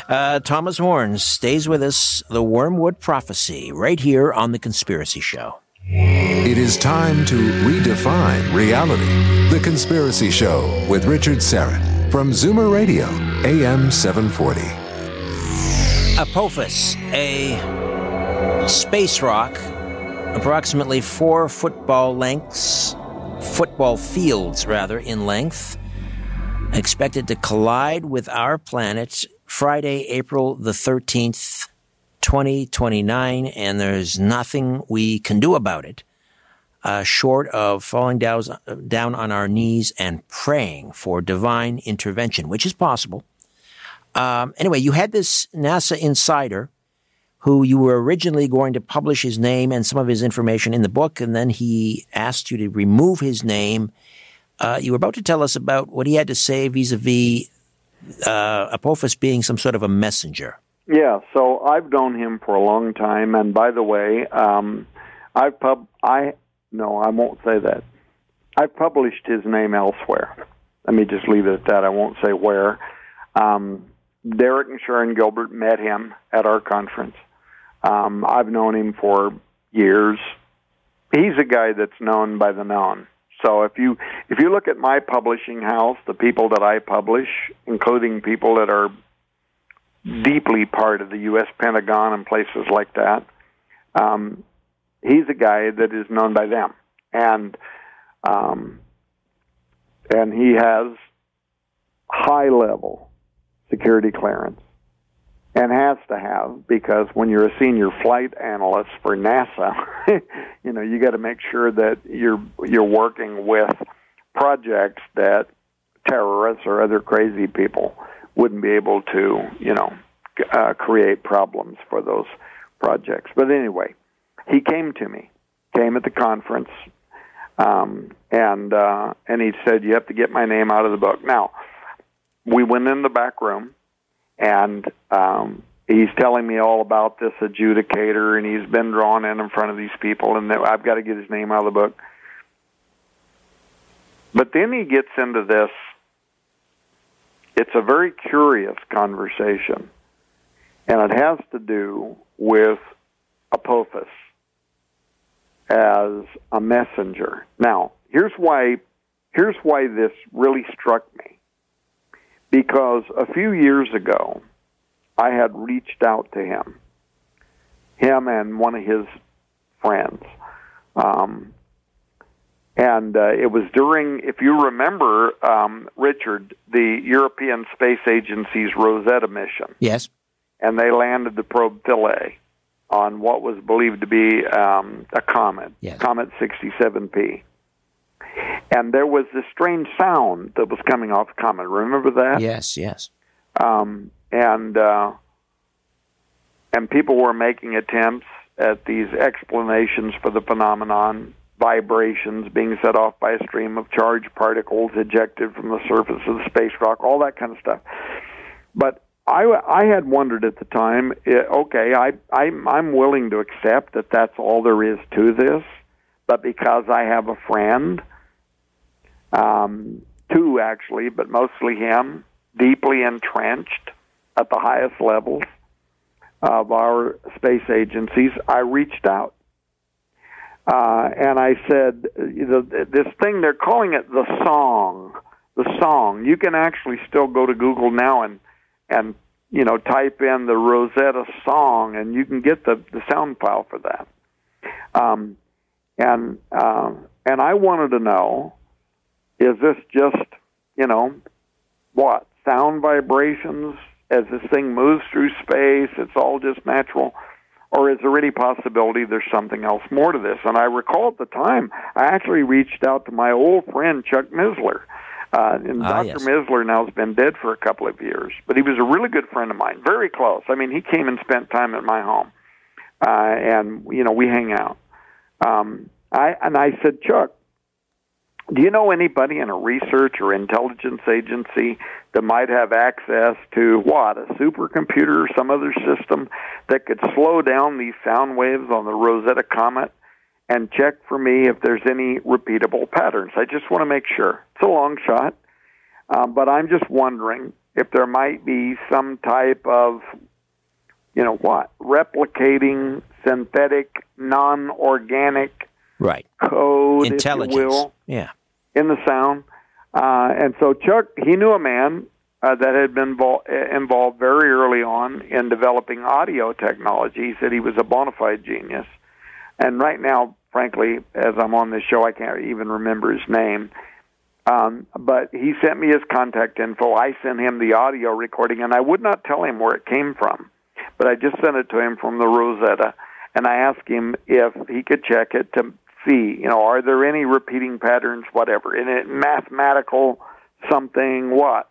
uh, Thomas Horn stays with us, The Wormwood Prophecy, right here on The Conspiracy Show. It is time to redefine reality. The Conspiracy Show with Richard Syrett from Zoomer Radio, AM 740. Apophis, a space rock approximately four football lengths football fields, rather, in length, expected to collide with our planet Friday, April the 13th, 2029, and there's nothing we can do about it. Uh, short of falling down, down on our knees and praying for divine intervention, which is possible. Um, anyway, you had this NASA insider who you were originally going to publish his name and some of his information in the book, and then he asked you to remove his name. Uh, you were about to tell us about what he had to say vis-a-vis uh, Apophis being some sort of a messenger. Yeah, so I've known him for a long time, and by the way, um, I've pub I no, I won't say that. I've published his name elsewhere. Let me just leave it at that. I won't say where. Um, Derek and Sharon Gilbert met him at our conference. Um, I've known him for years. He's a guy that's known by the known. So if you if you look at my publishing house, the people that I publish, including people that are deeply part of the U.S. Pentagon and places like that, um, he's a guy that is known by them, and um, and he has high level security clearance and has to have because when you're a senior flight analyst for NASA, you know you got to make sure that you're you're working with projects that terrorists or other crazy people wouldn't be able to, you know, uh, create problems for those projects. But anyway, he came to me, came at the conference, um, and uh, and he said, "You have to get my name out of the book." Now, we went in the back room, and um, he's telling me all about this adjudicator, and he's been drawn in in front of these people, and I've got to get his name out of the book. But then he gets into this. It's a very curious conversation, and it has to do with Apophis as a messenger. Now, here's why here's why this really struck me. Because a few years ago, I had reached out to him, him and one of his friends. Um, and uh, it was during, if you remember, um, Richard, the European Space Agency's Rosetta mission. Yes. And they landed the probe Philae on what was believed to be um, a comet, yes. Comet 67P. And there was this strange sound that was coming off the comet. Remember that? Yes, yes. Um, and uh, and people were making attempts at these explanations for the phenomenon, vibrations being set off by a stream of charged particles ejected from the surface of the space rock, all that kind of stuff. But I, I had wondered at the time. Okay, I, I'm I'm willing to accept that that's all there is to this, but because I have a friend, um, two actually, but mostly him, deeply entrenched at the highest levels of our space agencies, I reached out. Uh, and I said, this thing, they're calling it the song. The song. You can actually still go to Google now and and you know type in the Rosetta song, and you can get the the sound file for that. Um, and uh, and I wanted to know, is this just you know what sound vibrations as this thing moves through space? It's all just natural. Or is there any possibility there's something else more to this? And I recall at the time, I actually reached out to my old friend Chuck Missler, uh, and ah, Dr. Yes. Missler now has been dead for a couple of years, but he was a really good friend of mine, very close. I mean, he came and spent time at my home, uh, and you know we hang out. Um, I and I said, Chuck, do you know anybody in a research or intelligence agency that might have access to what a supercomputer or some other system that could slow down these sound waves on the Rosetta Comet? and check for me if there's any repeatable patterns. I just want to make sure. It's a long shot, um, but I'm just wondering if there might be some type of, you know, what replicating synthetic, non-organic right code, intelligence. if you will, Yeah. In the sound. Uh, and so Chuck, he knew a man uh, that had been vol- involved very early on in developing audio technology. He said he was a bona fide genius. And right now, frankly, as I'm on this show, I can't even remember his name. Um, but he sent me his contact info. I sent him the audio recording, and I would not tell him where it came from, but I just sent it to him from the Rosetta, and I asked him if he could check it to see, you know, are there any repeating patterns, whatever, in it, mathematical something, what?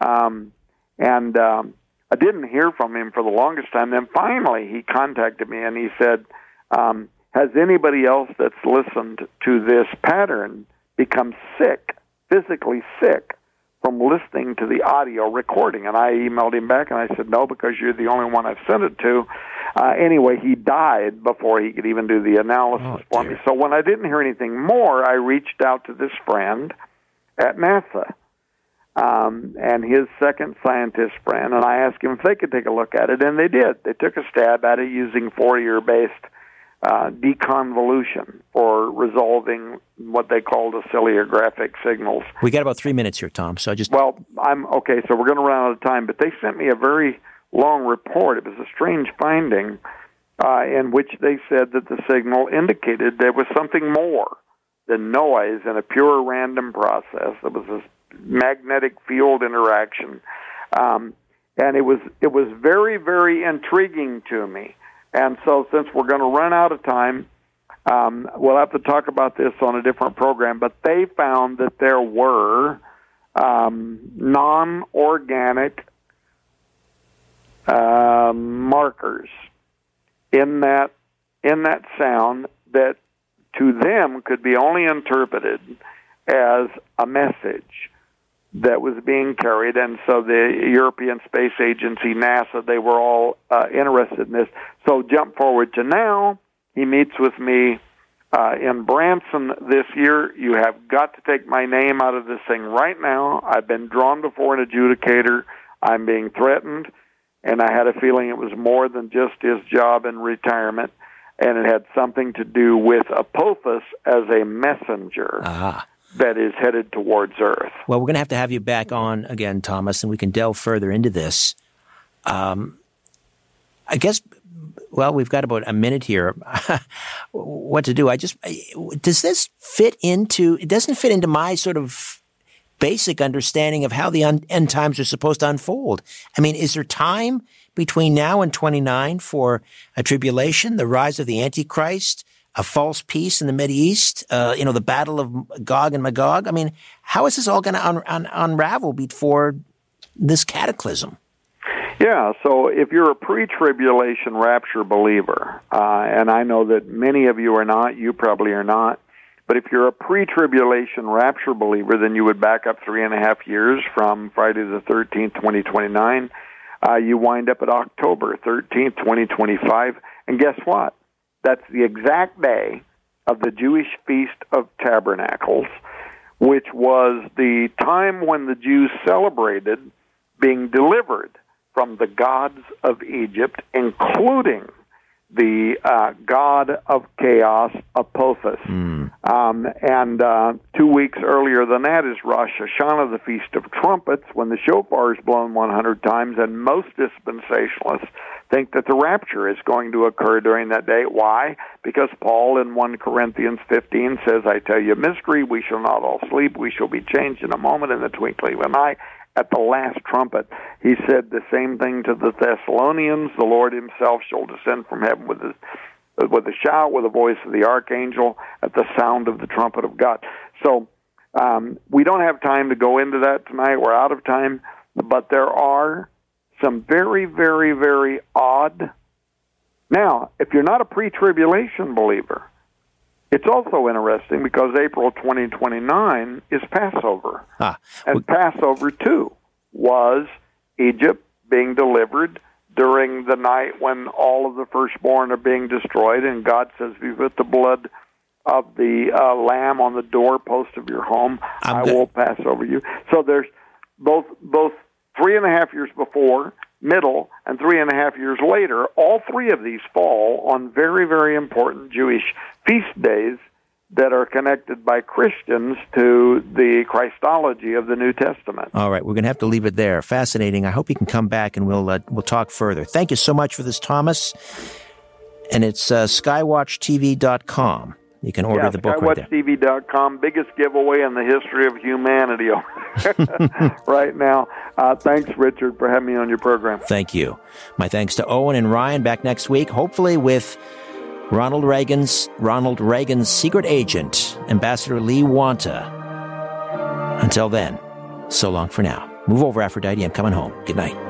Um, and um, I didn't hear from him for the longest time. Then finally, he contacted me, and he said um, has anybody else that's listened to this pattern become sick, physically sick, from listening to the audio recording? And I emailed him back and I said, no, because you're the only one I've sent it to. Uh, anyway, he died before he could even do the analysis Oh, for me. So when I didn't hear anything more, I reached out to this friend at NASA um, and his second scientist friend, and I asked him if they could take a look at it, and they did. They took a stab at it using Fourier-based uh, deconvolution for resolving what they called oscillographic signals. We got about three minutes here, Tom. So I just Well, I'm okay, so we're going to run out of time, but they sent me a very long report. It was a strange finding uh, in which they said that the signal indicated there was something more than noise in a pure random process. There was this magnetic field interaction, um, and it was it was very very intriguing to me. And so, since we're going to run out of time, um, we'll have to talk about this on a different program. But they found that there were um, non-organic uh, markers in that in that sound that to them could be only interpreted as a message that was being carried and so the European Space Agency NASA they were all uh, interested in this. So jump forward to now. He meets with me uh, in Branson this year. You have got to take my name out of this thing right now. I've been drawn before an adjudicator. I'm being threatened. And I had a feeling it was more than just his job in retirement, and it had something to do with Apophis as a messenger. Ah. That is headed towards Earth. Well, we're going to have to have you back on again, Thomas, and we can delve further into this. Um, I guess. Well, we've got about a minute here. what to do? I just does this fit into? It doesn't fit into my sort of basic understanding of how the un- end times are supposed to unfold. I mean, is there time between now and 29 for a tribulation, the rise of the Antichrist, a false peace in the Middle East, uh, you know, the battle of Gog and Magog? I mean, how is this all going to un- un- unravel before this cataclysm? Yeah, so if you're a pre tribulation rapture believer, uh, and I know that many of you are not, you probably are not, but if you're a pre tribulation rapture believer, then you would back up three and a half years from Friday the 13th, 2029. Uh, you wind up at October 13th, 2025. And guess what? That's the exact day of the Jewish Feast of Tabernacles, which was the time when the Jews celebrated being delivered from the gods of Egypt, including the uh, god of chaos, Apophis. Um, and uh, two weeks earlier than that is Rosh Hashanah, the Feast of Trumpets, when the shofar is blown 100 times, and most dispensationalists think that the rapture is going to occur during that day. Why? Because Paul in 1 Corinthians 15 says, I tell you mystery, we shall not all sleep, we shall be changed in a moment, in the twinkling of an eye. At the last trumpet, he said the same thing to the Thessalonians. The Lord himself shall descend from heaven with his with a shout, with the voice of the archangel, at the sound of the trumpet of God. So um, we don't have time to go into that tonight. We're out of time, but there are some very, very, very odd. Now, if you're not a pre-tribulation believer, it's also interesting because April 2029 is Passover. Ah, And Passover, too, was Egypt being delivered during the night when all of the firstborn are being destroyed, and God says, "If you put the blood of the uh, lamb on the doorpost of your home, I'm I will pass over you." So there's both both three and a half years before, middle, and three and a half years later. All three of these fall on very very important Jewish feast days that are connected by Christians to the Christology of the New Testament. All right, we're going to have to leave it there. Fascinating. I hope you can come back and we'll uh, we'll talk further. Thank you so much for this, Thomas. And it's uh, skywatchtv.com. You can order the book right there. Biggest giveaway in the history of humanity right now. Uh, thanks, Richard, for having me on your program. Thank you. My thanks to Owen and Ryan back next week, hopefully with Ronald Reagan's Ronald Reagan's secret agent, Ambassador Lee Wanta. Until then, so long for now. Move over, Aphrodite. I'm coming home. Good night.